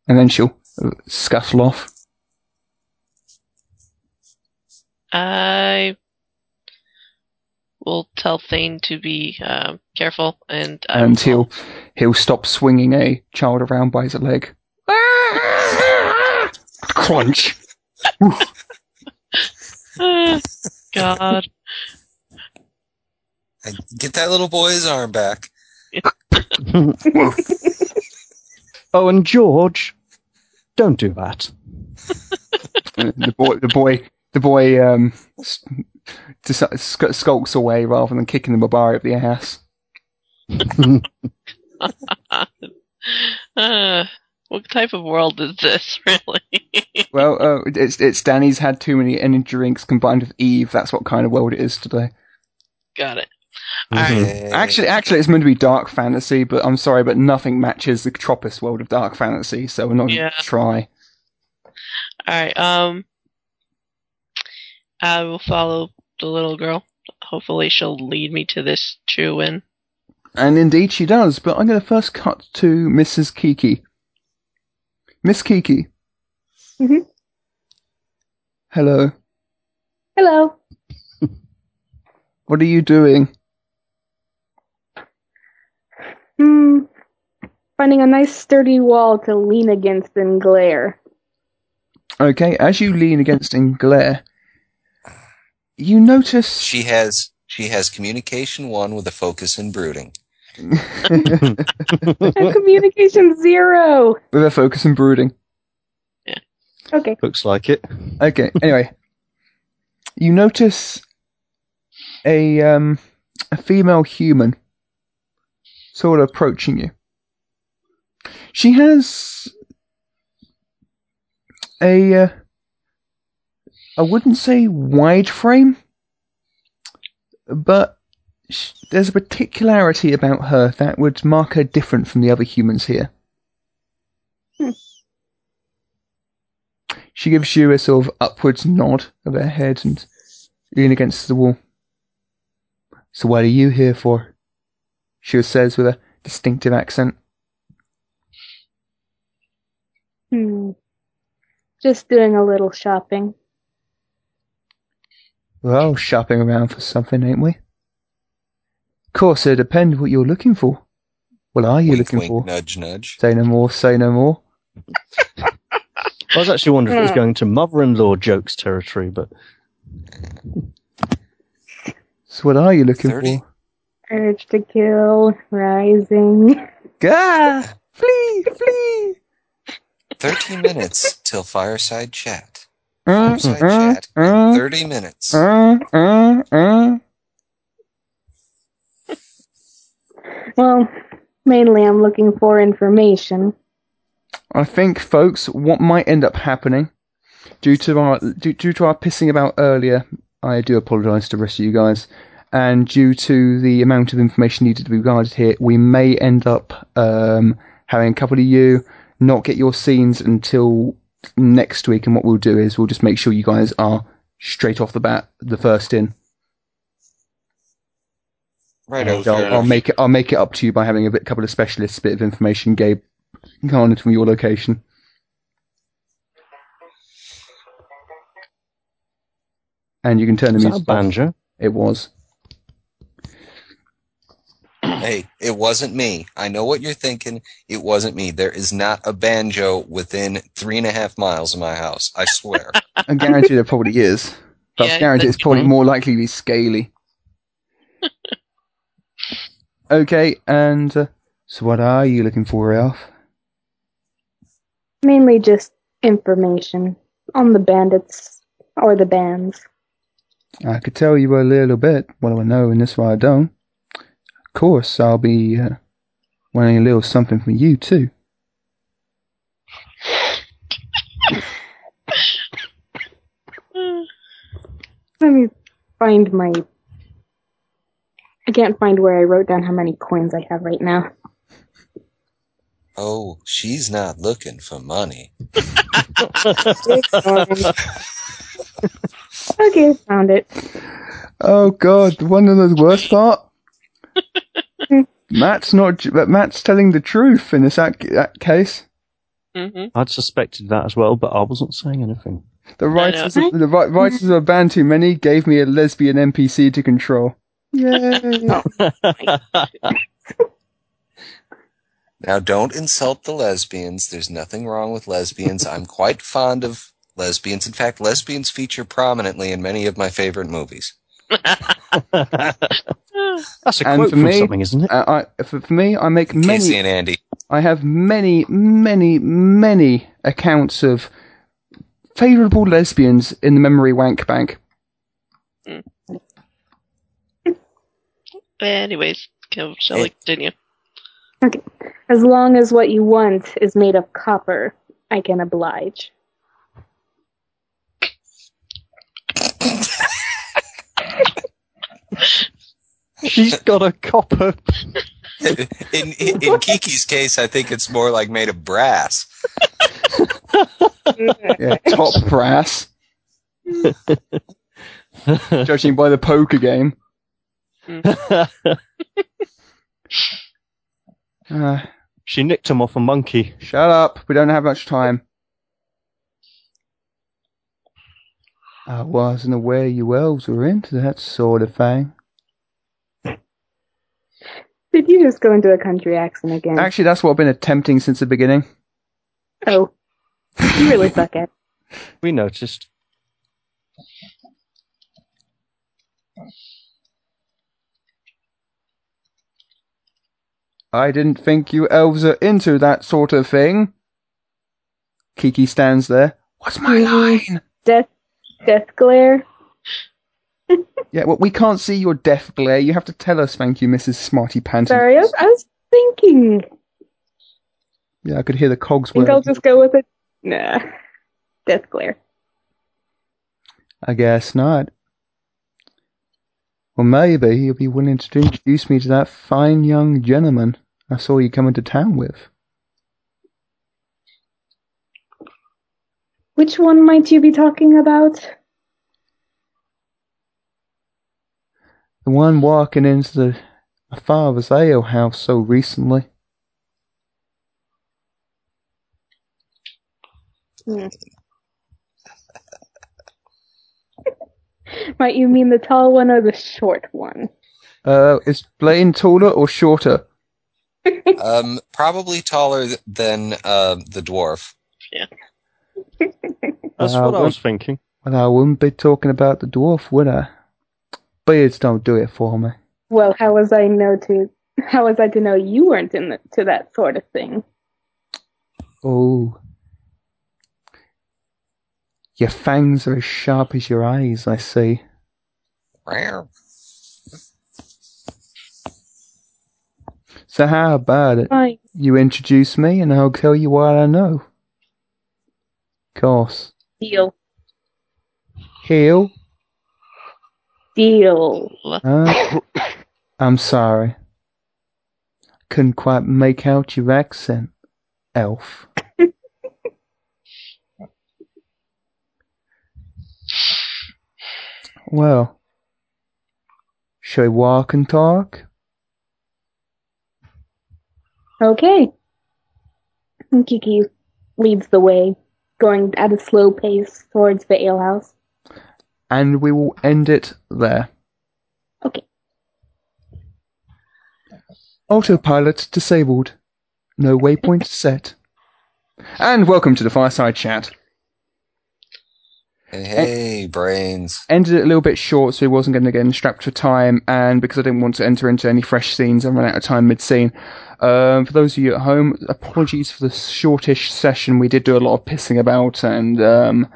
And then she'll uh, scuffle off. I will tell Thane to be uh, careful, and I and will- he'll he'll stop swinging a child around by his leg. [LAUGHS] Crunch. [LAUGHS] God. And get that little boy's arm back. [LAUGHS] oh, and George, don't do that. [LAUGHS] the boy, the boy, the boy um, s- dis- skulks away rather than kicking the barbarian up the ass. [LAUGHS] Uh, what type of world is this, [LAUGHS] really? Well, uh, it's it's Danny's had too many energy drinks combined with Eve. That's what kind of world it is today. Got it. All right. Yay. Actually, actually, it's meant to be dark fantasy, but I'm sorry, but nothing matches the Tropis world of dark fantasy, so we're not Yeah. going to try. All right. Um, I will follow the little girl. Hopefully, she'll lead me to this Truin. And indeed she does, but I'm going to first cut to Mrs. Kiki. Miss Kiki. Mhm. Hello. Hello. What are you doing? Hmm. Finding a nice sturdy wall to lean against and glare. Okay, as you lean against and glare, you notice. She has she has communication one with a focus in brooding. And communication zero. with a focus in brooding. Yeah. Okay. Looks like it. Okay, anyway. You notice a um a female human sort of approaching you. She has a uh, I wouldn't say wide frame, but sh- there's a particularity about her that would mark her different from the other humans here. She gives you a sort of upwards nod of her head and lean against the wall. So what are you here for? She says with a distinctive accent. Hmm. Just doing a little shopping. Well, shopping around for something, ain't we? Of course, it depends what you're looking for. What are you wink, looking wink, for? nudge, nudge. Say no more, say no more. [LAUGHS] I was actually wondering if it was going to mother-in-law jokes territory, but So what are you looking 30. for? Urge to kill, rising. Gah! Flee! Flee! Thirteen minutes till fireside chat. Uh, Fireside uh, chat. in uh, Thirty minutes. uh, uh, uh. Well, mainly I'm looking for information. I think, folks, what might end up happening, due to our due, due to our pissing about earlier, I do apologise to the rest of you guys, and due to the amount of information needed to be guarded here, we may end up um, having a couple of you not get your scenes until next week. And what we'll do is we'll just make sure you guys are straight off the bat the first in. Right And over. I'll, I'll make it. I'll make it up to you by having a bit, couple of specialists, bit of information, Gabe, garnered from your location. And you can turn the is that a music banjo? It was. Hey, it wasn't me. I know what you're thinking. It wasn't me. There is not a banjo within three and a half miles of my house. I swear. [LAUGHS] I guarantee there probably is. But Yeah, I guarantee it's probably more likely to be scaly. [LAUGHS] okay, and uh, so what are you looking for, Ralph? Mainly just information on the bandits or the banns. I could tell you a little bit. What do I know, and this why I don't. Of course, I'll be uh, wanting a little something from you too. Let me find my. I can't find where I wrote down how many coins I have right now. Oh, she's not looking for money. [LAUGHS] okay, found it. Oh God, one of the worst part. Matt's not, but Matt's telling the truth in this ac- that case. hmm I'd suspected that as well, but I wasn't saying anything. The writers, of, the ri- writers of a Bann Too Many gave me a lesbian NPC to control. Yay! [LAUGHS] Now, don't insult the lesbians. There's nothing wrong with lesbians. I'm quite fond of lesbians. In fact, lesbians feature prominently in many of my favorite movies. [LAUGHS] That's a And quote from me- something, isn't it? Uh, I, for, for me, I make many. Casey and Andy. I have many, many, many accounts of favourable lesbians in the memory wank bank. Anyways, go- shall we It- continue? Okay. As long as what you want is made of copper, I can oblige. She's got a copper. [LAUGHS] In, in, in Kiki's case, I think it's more like made of brass. Yeah, [LAUGHS] top brass. [LAUGHS] Judging by the poker game. Uh, she nicked him off a monkey. shut up. We don't have much time. I wasn't aware you elves were into that sort of thing. Did you just go into a country accent again? Actually, that's what I've been attempting since the beginning. oh. You really [LAUGHS] suck at it. We noticed. I didn't think you elves are into that sort of thing. Kiki stands there. What's my line? Death, death glare. [LAUGHS] Yeah, well, we can't see your death glare. You have to tell us, thank you, Mrs. Smarty Pants. Sorry, I was, I was thinking. Yeah, I could hear the cogs I think I'll just go with it. Nah. Death glare. I guess not. Well, maybe you'll be willing to introduce me to that fine young gentleman I saw you come into town with. Which one might you be talking about? The one walking into the my father's ale house so recently. [LAUGHS] Might you mean the tall one or the short one? Uh, is Blaine taller or shorter? [LAUGHS] Um, probably taller th- than uh, the dwarf. That's what I well- was thinking. Well, I wouldn't be talking about the dwarf, would I? Beards don't do it for me. Well, how was I know to? How was I to know you weren't into to that sort of thing? Oh. Your fangs are as sharp as your eyes, I see. Rawr. So how about it? Fine. You introduce me and I'll tell you what I know. Course. Deal. Heel? Deal. Huh? [COUGHS] I'm sorry. Couldn't quite make out your accent, elf. [LAUGHS] well, shall we walk and talk? Okay. Kiki leads the way, going at a slow pace towards the alehouse. And we will end it there. Okay. Autopilot disabled. No waypoint set. And welcome to the Fireside Chat. Hey, brains. Ended it a little bit short, so he wasn't going to get strapped for time, and because I didn't want to enter into any fresh scenes, I ran out of time mid scene. Um, for those of you at home, apologies for the shortish session. We did do a lot of pissing about, and um,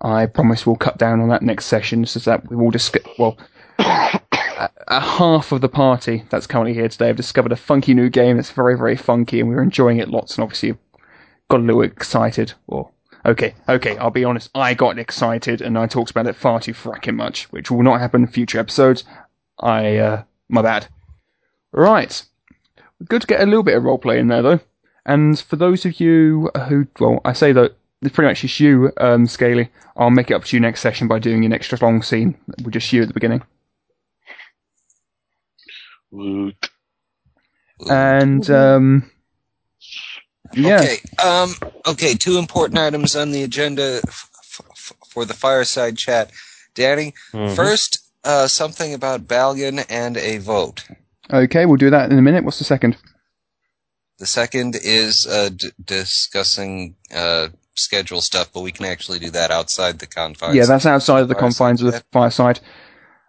I promise we'll cut down on that next session, so that we will discuss. Well, [COUGHS] a, a half of the party that's currently here today have discovered a funky new game that's very, very funky, and we're enjoying it lots, and obviously got a little excited. Or okay, okay, I'll be honest, I got excited, and I talked about it far too fracking much, which will not happen in future episodes. I, uh, my bad. Right. Good to get a little bit of roleplay in there, though. And for those of you who, well, I say that it's pretty much just you, um, Scaly. I'll make it up to you next session by doing an extra long scene with just you at the beginning. Woot. And um, yeah, Okay. Um. Okay. Two important items on the agenda f- f- for the fireside chat. Danny, Mhm. first, uh, something about Balgan and a vote. okay, we'll do that in a minute. What's the second? The second is uh, d- discussing uh, schedule stuff, but we can actually do that outside the confines. yeah, that's outside of the Fireside confines of the fireside.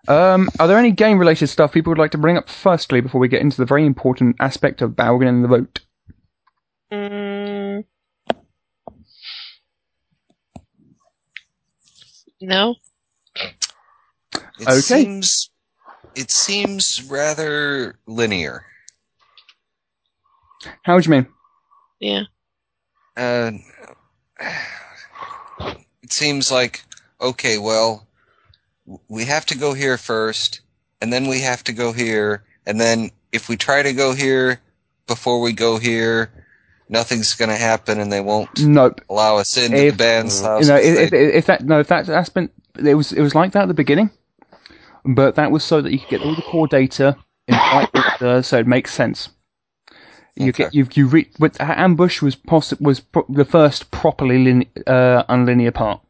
Um, are there any game related stuff people would like to bring up firstly before we get into the very important aspect of Balgan and the vote? Mm. No. It Okay. seems it seems rather linear. How would you mean? Yeah. Uh, it seems like okay, well, we have to go here first, and then we have to go here, and then if we try to go here before we go here, nothing's going to happen, and they won't Nope. allow us into If- the bann's house. you know, 'cause if, if, they- if that no, if that aspect, it was it was like that at the beginning, but that was so that you could get all the core data in the right order, so it makes sense. You Okay. get you you re- with ambush was possi- was pro- the first properly lin- uh, unlinear part.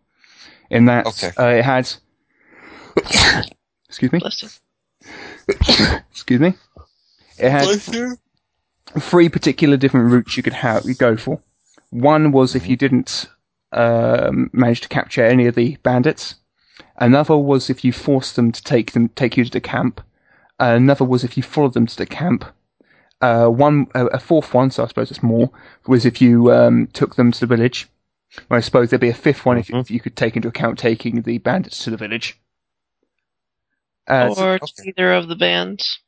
In that Okay. uh, it had, [COUGHS] excuse me, Bless you. [COUGHS] excuse me, it had three particular different routes you could have you go for. One was if you didn't um, manage to capture any of the bandits. Another was if you forced them to take them take you to the camp. Another was if you followed them to the camp. Uh, one a a fourth one, so I suppose it's more, was if you um, took them to the village. Well, I suppose there'd be a fifth one if, if you could take into account taking the bandits to the village. Uh, so- or okay. to either of the banns.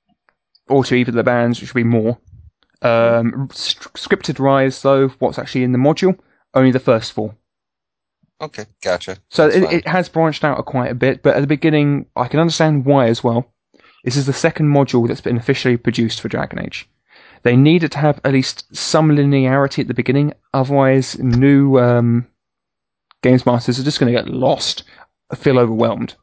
or to either of the banns, which would be more. Um, scripted rise, though, what's actually in the module, only the first four. okay, gotcha. So it, it has branched out quite a bit, but at the beginning, I can understand why as well. This is the second module that's been officially produced for Dragon Age. They needed to have at least some linearity at the beginning, otherwise, new um, games masters are just going to get lost, feel overwhelmed.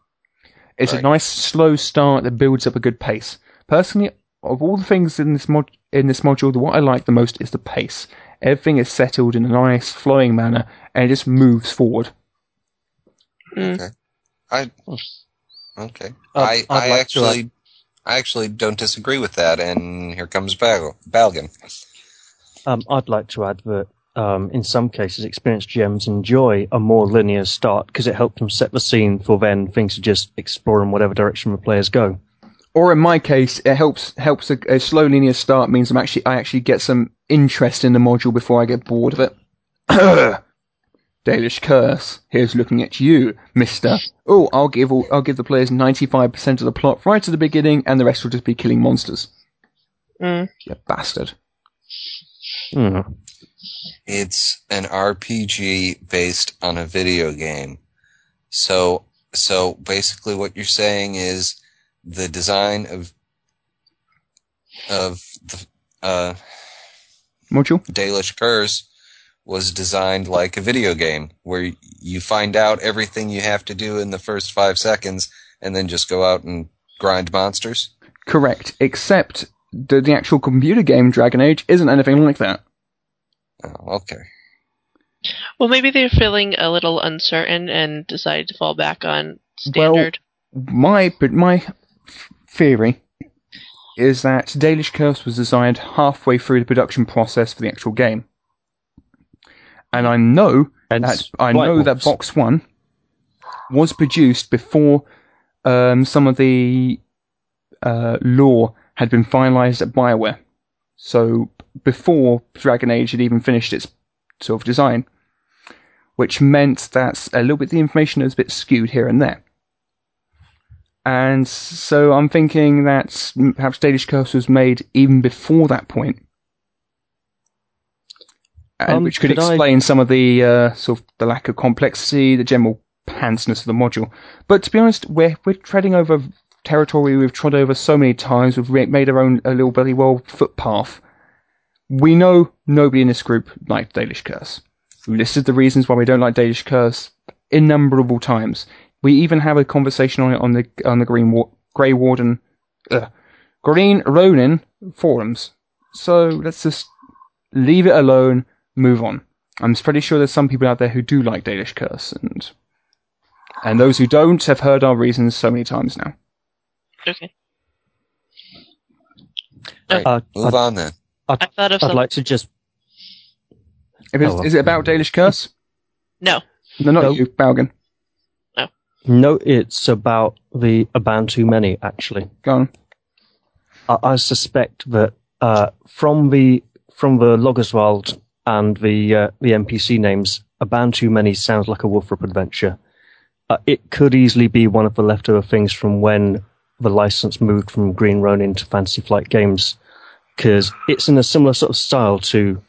It's a nice slow start that builds up a good pace. Personally, of all the things in this mod in this module, the what I like the most is the pace. Everything is settled in a nice, flowing manner, and it just moves forward. Mm. Okay. I okay. I'd- I I'd I like to actually I actually don't disagree with that. And here comes Bal- Balgan. Um, I'd like to add that um, in some cases, experienced GMs enjoy a more linear start because it helps them set the scene for then things to just explore in whatever direction the players go. Or in my case, it helps helps a, a slow linear start means I'm actually I actually get some interest in the module before I get bored of it. [COUGHS] Dalish curse. Here's looking at you, Mister. Oh, I'll give all, I'll give the players 95% of the plot right at the beginning, and the rest will just be killing monsters. Mm. You bastard. Hmm. It's an RPG based on a video game. So so basically, what you're saying is the design of of the uh, Module. Dalish Curse was designed like a video game where you find out everything you have to do in the first five seconds and then just go out and grind monsters. Correct. Except the, the actual computer game Dragon Age isn't anything like that. Oh, okay. Well, maybe they're feeling a little uncertain and decided to fall back on standard. Well- standard. my but my theory is that Dalish Curse was designed halfway through the production process for the actual game, and I know that I know that Box One was produced before um, some of the uh, lore had been finalized at Bioware, so before Dragon Age had even finished its sort of design, which meant that a little bit the information was a bit skewed here and there. And so I'm thinking that perhaps Dalish Curse was made even before that point. And Um, which could, could I- explain some of the uh, sort of the lack of complexity, the general pantsiness of the module. But to be honest, we're we're treading over territory we've trod over so many times. We've made our own a little bloody well footpath. we know nobody in this group liked Dalish Curse. We listed the reasons why we don't like Dalish Curse innumerable times. We even have a conversation on it on the on the Green Wa- Grey Warden, uh, Green Ronin forums. So let's just leave it alone, move on. I'm pretty sure there's some people out there who do like Dalish Curse, and and those who don't have heard our reasons so many times now. Okay. Right. Uh, Move I'd, on then. I thought of I'd something. like to just. If it's, Oh, well. Is it about Dalish Curse? No. No, not No. you, Balgan. No, it's about the A Bann Too Many, actually. Go on. I, I suspect that uh, from the from the Logerswald and the uh, the NPC names, A Bann Too Many sounds like a WFRP adventure. Uh, it could easily be one of the leftover things from when the license moved from Green Ronin to Fantasy Flight Games, because it's in a similar sort of style to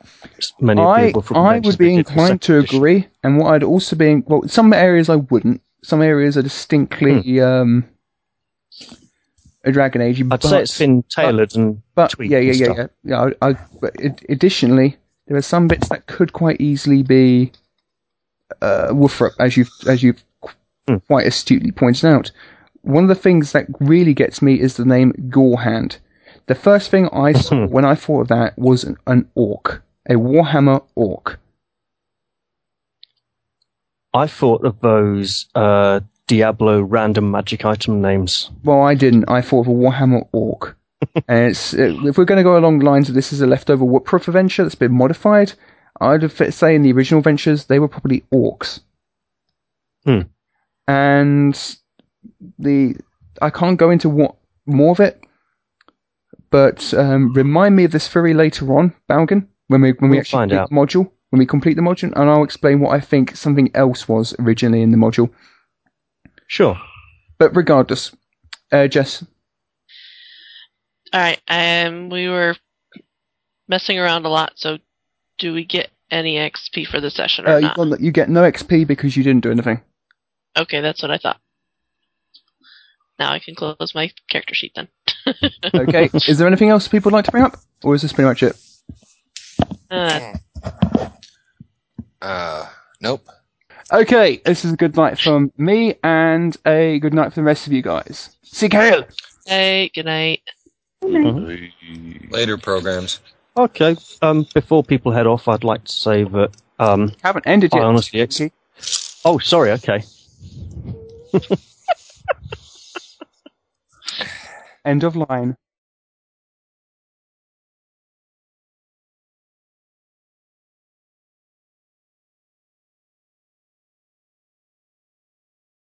many of I, the WFRP I would be they did for inclined to agree, and what I'd also be well, some areas I wouldn't. Some areas are distinctly um, a Dragon Age. Hmm. I'd but, say it's been tailored and but tweaked yeah, yeah, and yeah, stuff. yeah, yeah. I, I, but ad- additionally, there are some bits that could quite easily be uh, WFRP, as you've as you've Hmm. quite astutely pointed out. One of the things that really gets me is the name Gorehand. The first thing I saw [LAUGHS] when I thought of that was an, an orc, a Warhammer orc. I thought of those uh, Diablo random magic item names. Well, I didn't. I thought of a Warhammer Orc. [LAUGHS] and it's, uh, if we're going to go along the lines of this is a leftover WFRP adventure that's been modified, I'd say in the original ventures they were probably orcs. Hmm. And the I can't go into what more of it, but um, remind me of this theory later on, Balgan, when we when we We'll actually find out. module. When we complete the module, and I'll explain what I think something else was originally in the module. Sure. But regardless, uh, Jess, All right. Um, we were messing around a lot. So, do we get any XP for the session or Uh, you, not? well, you get no XP because you didn't do anything. Okay, that's what I thought. Now I can close my character sheet then. [LAUGHS] Okay. is there anything else people would like to bring up, or is this pretty much it? Uh, Uh, nope. Okay. This is a good night from me, and a good night for the rest of you guys. See you, Kale. hey, good night. Later programs. Okay. Um, before people head off, I'd like to say that. Um, Haven't ended I yet. honestly ex- oh, sorry. Okay. End of line.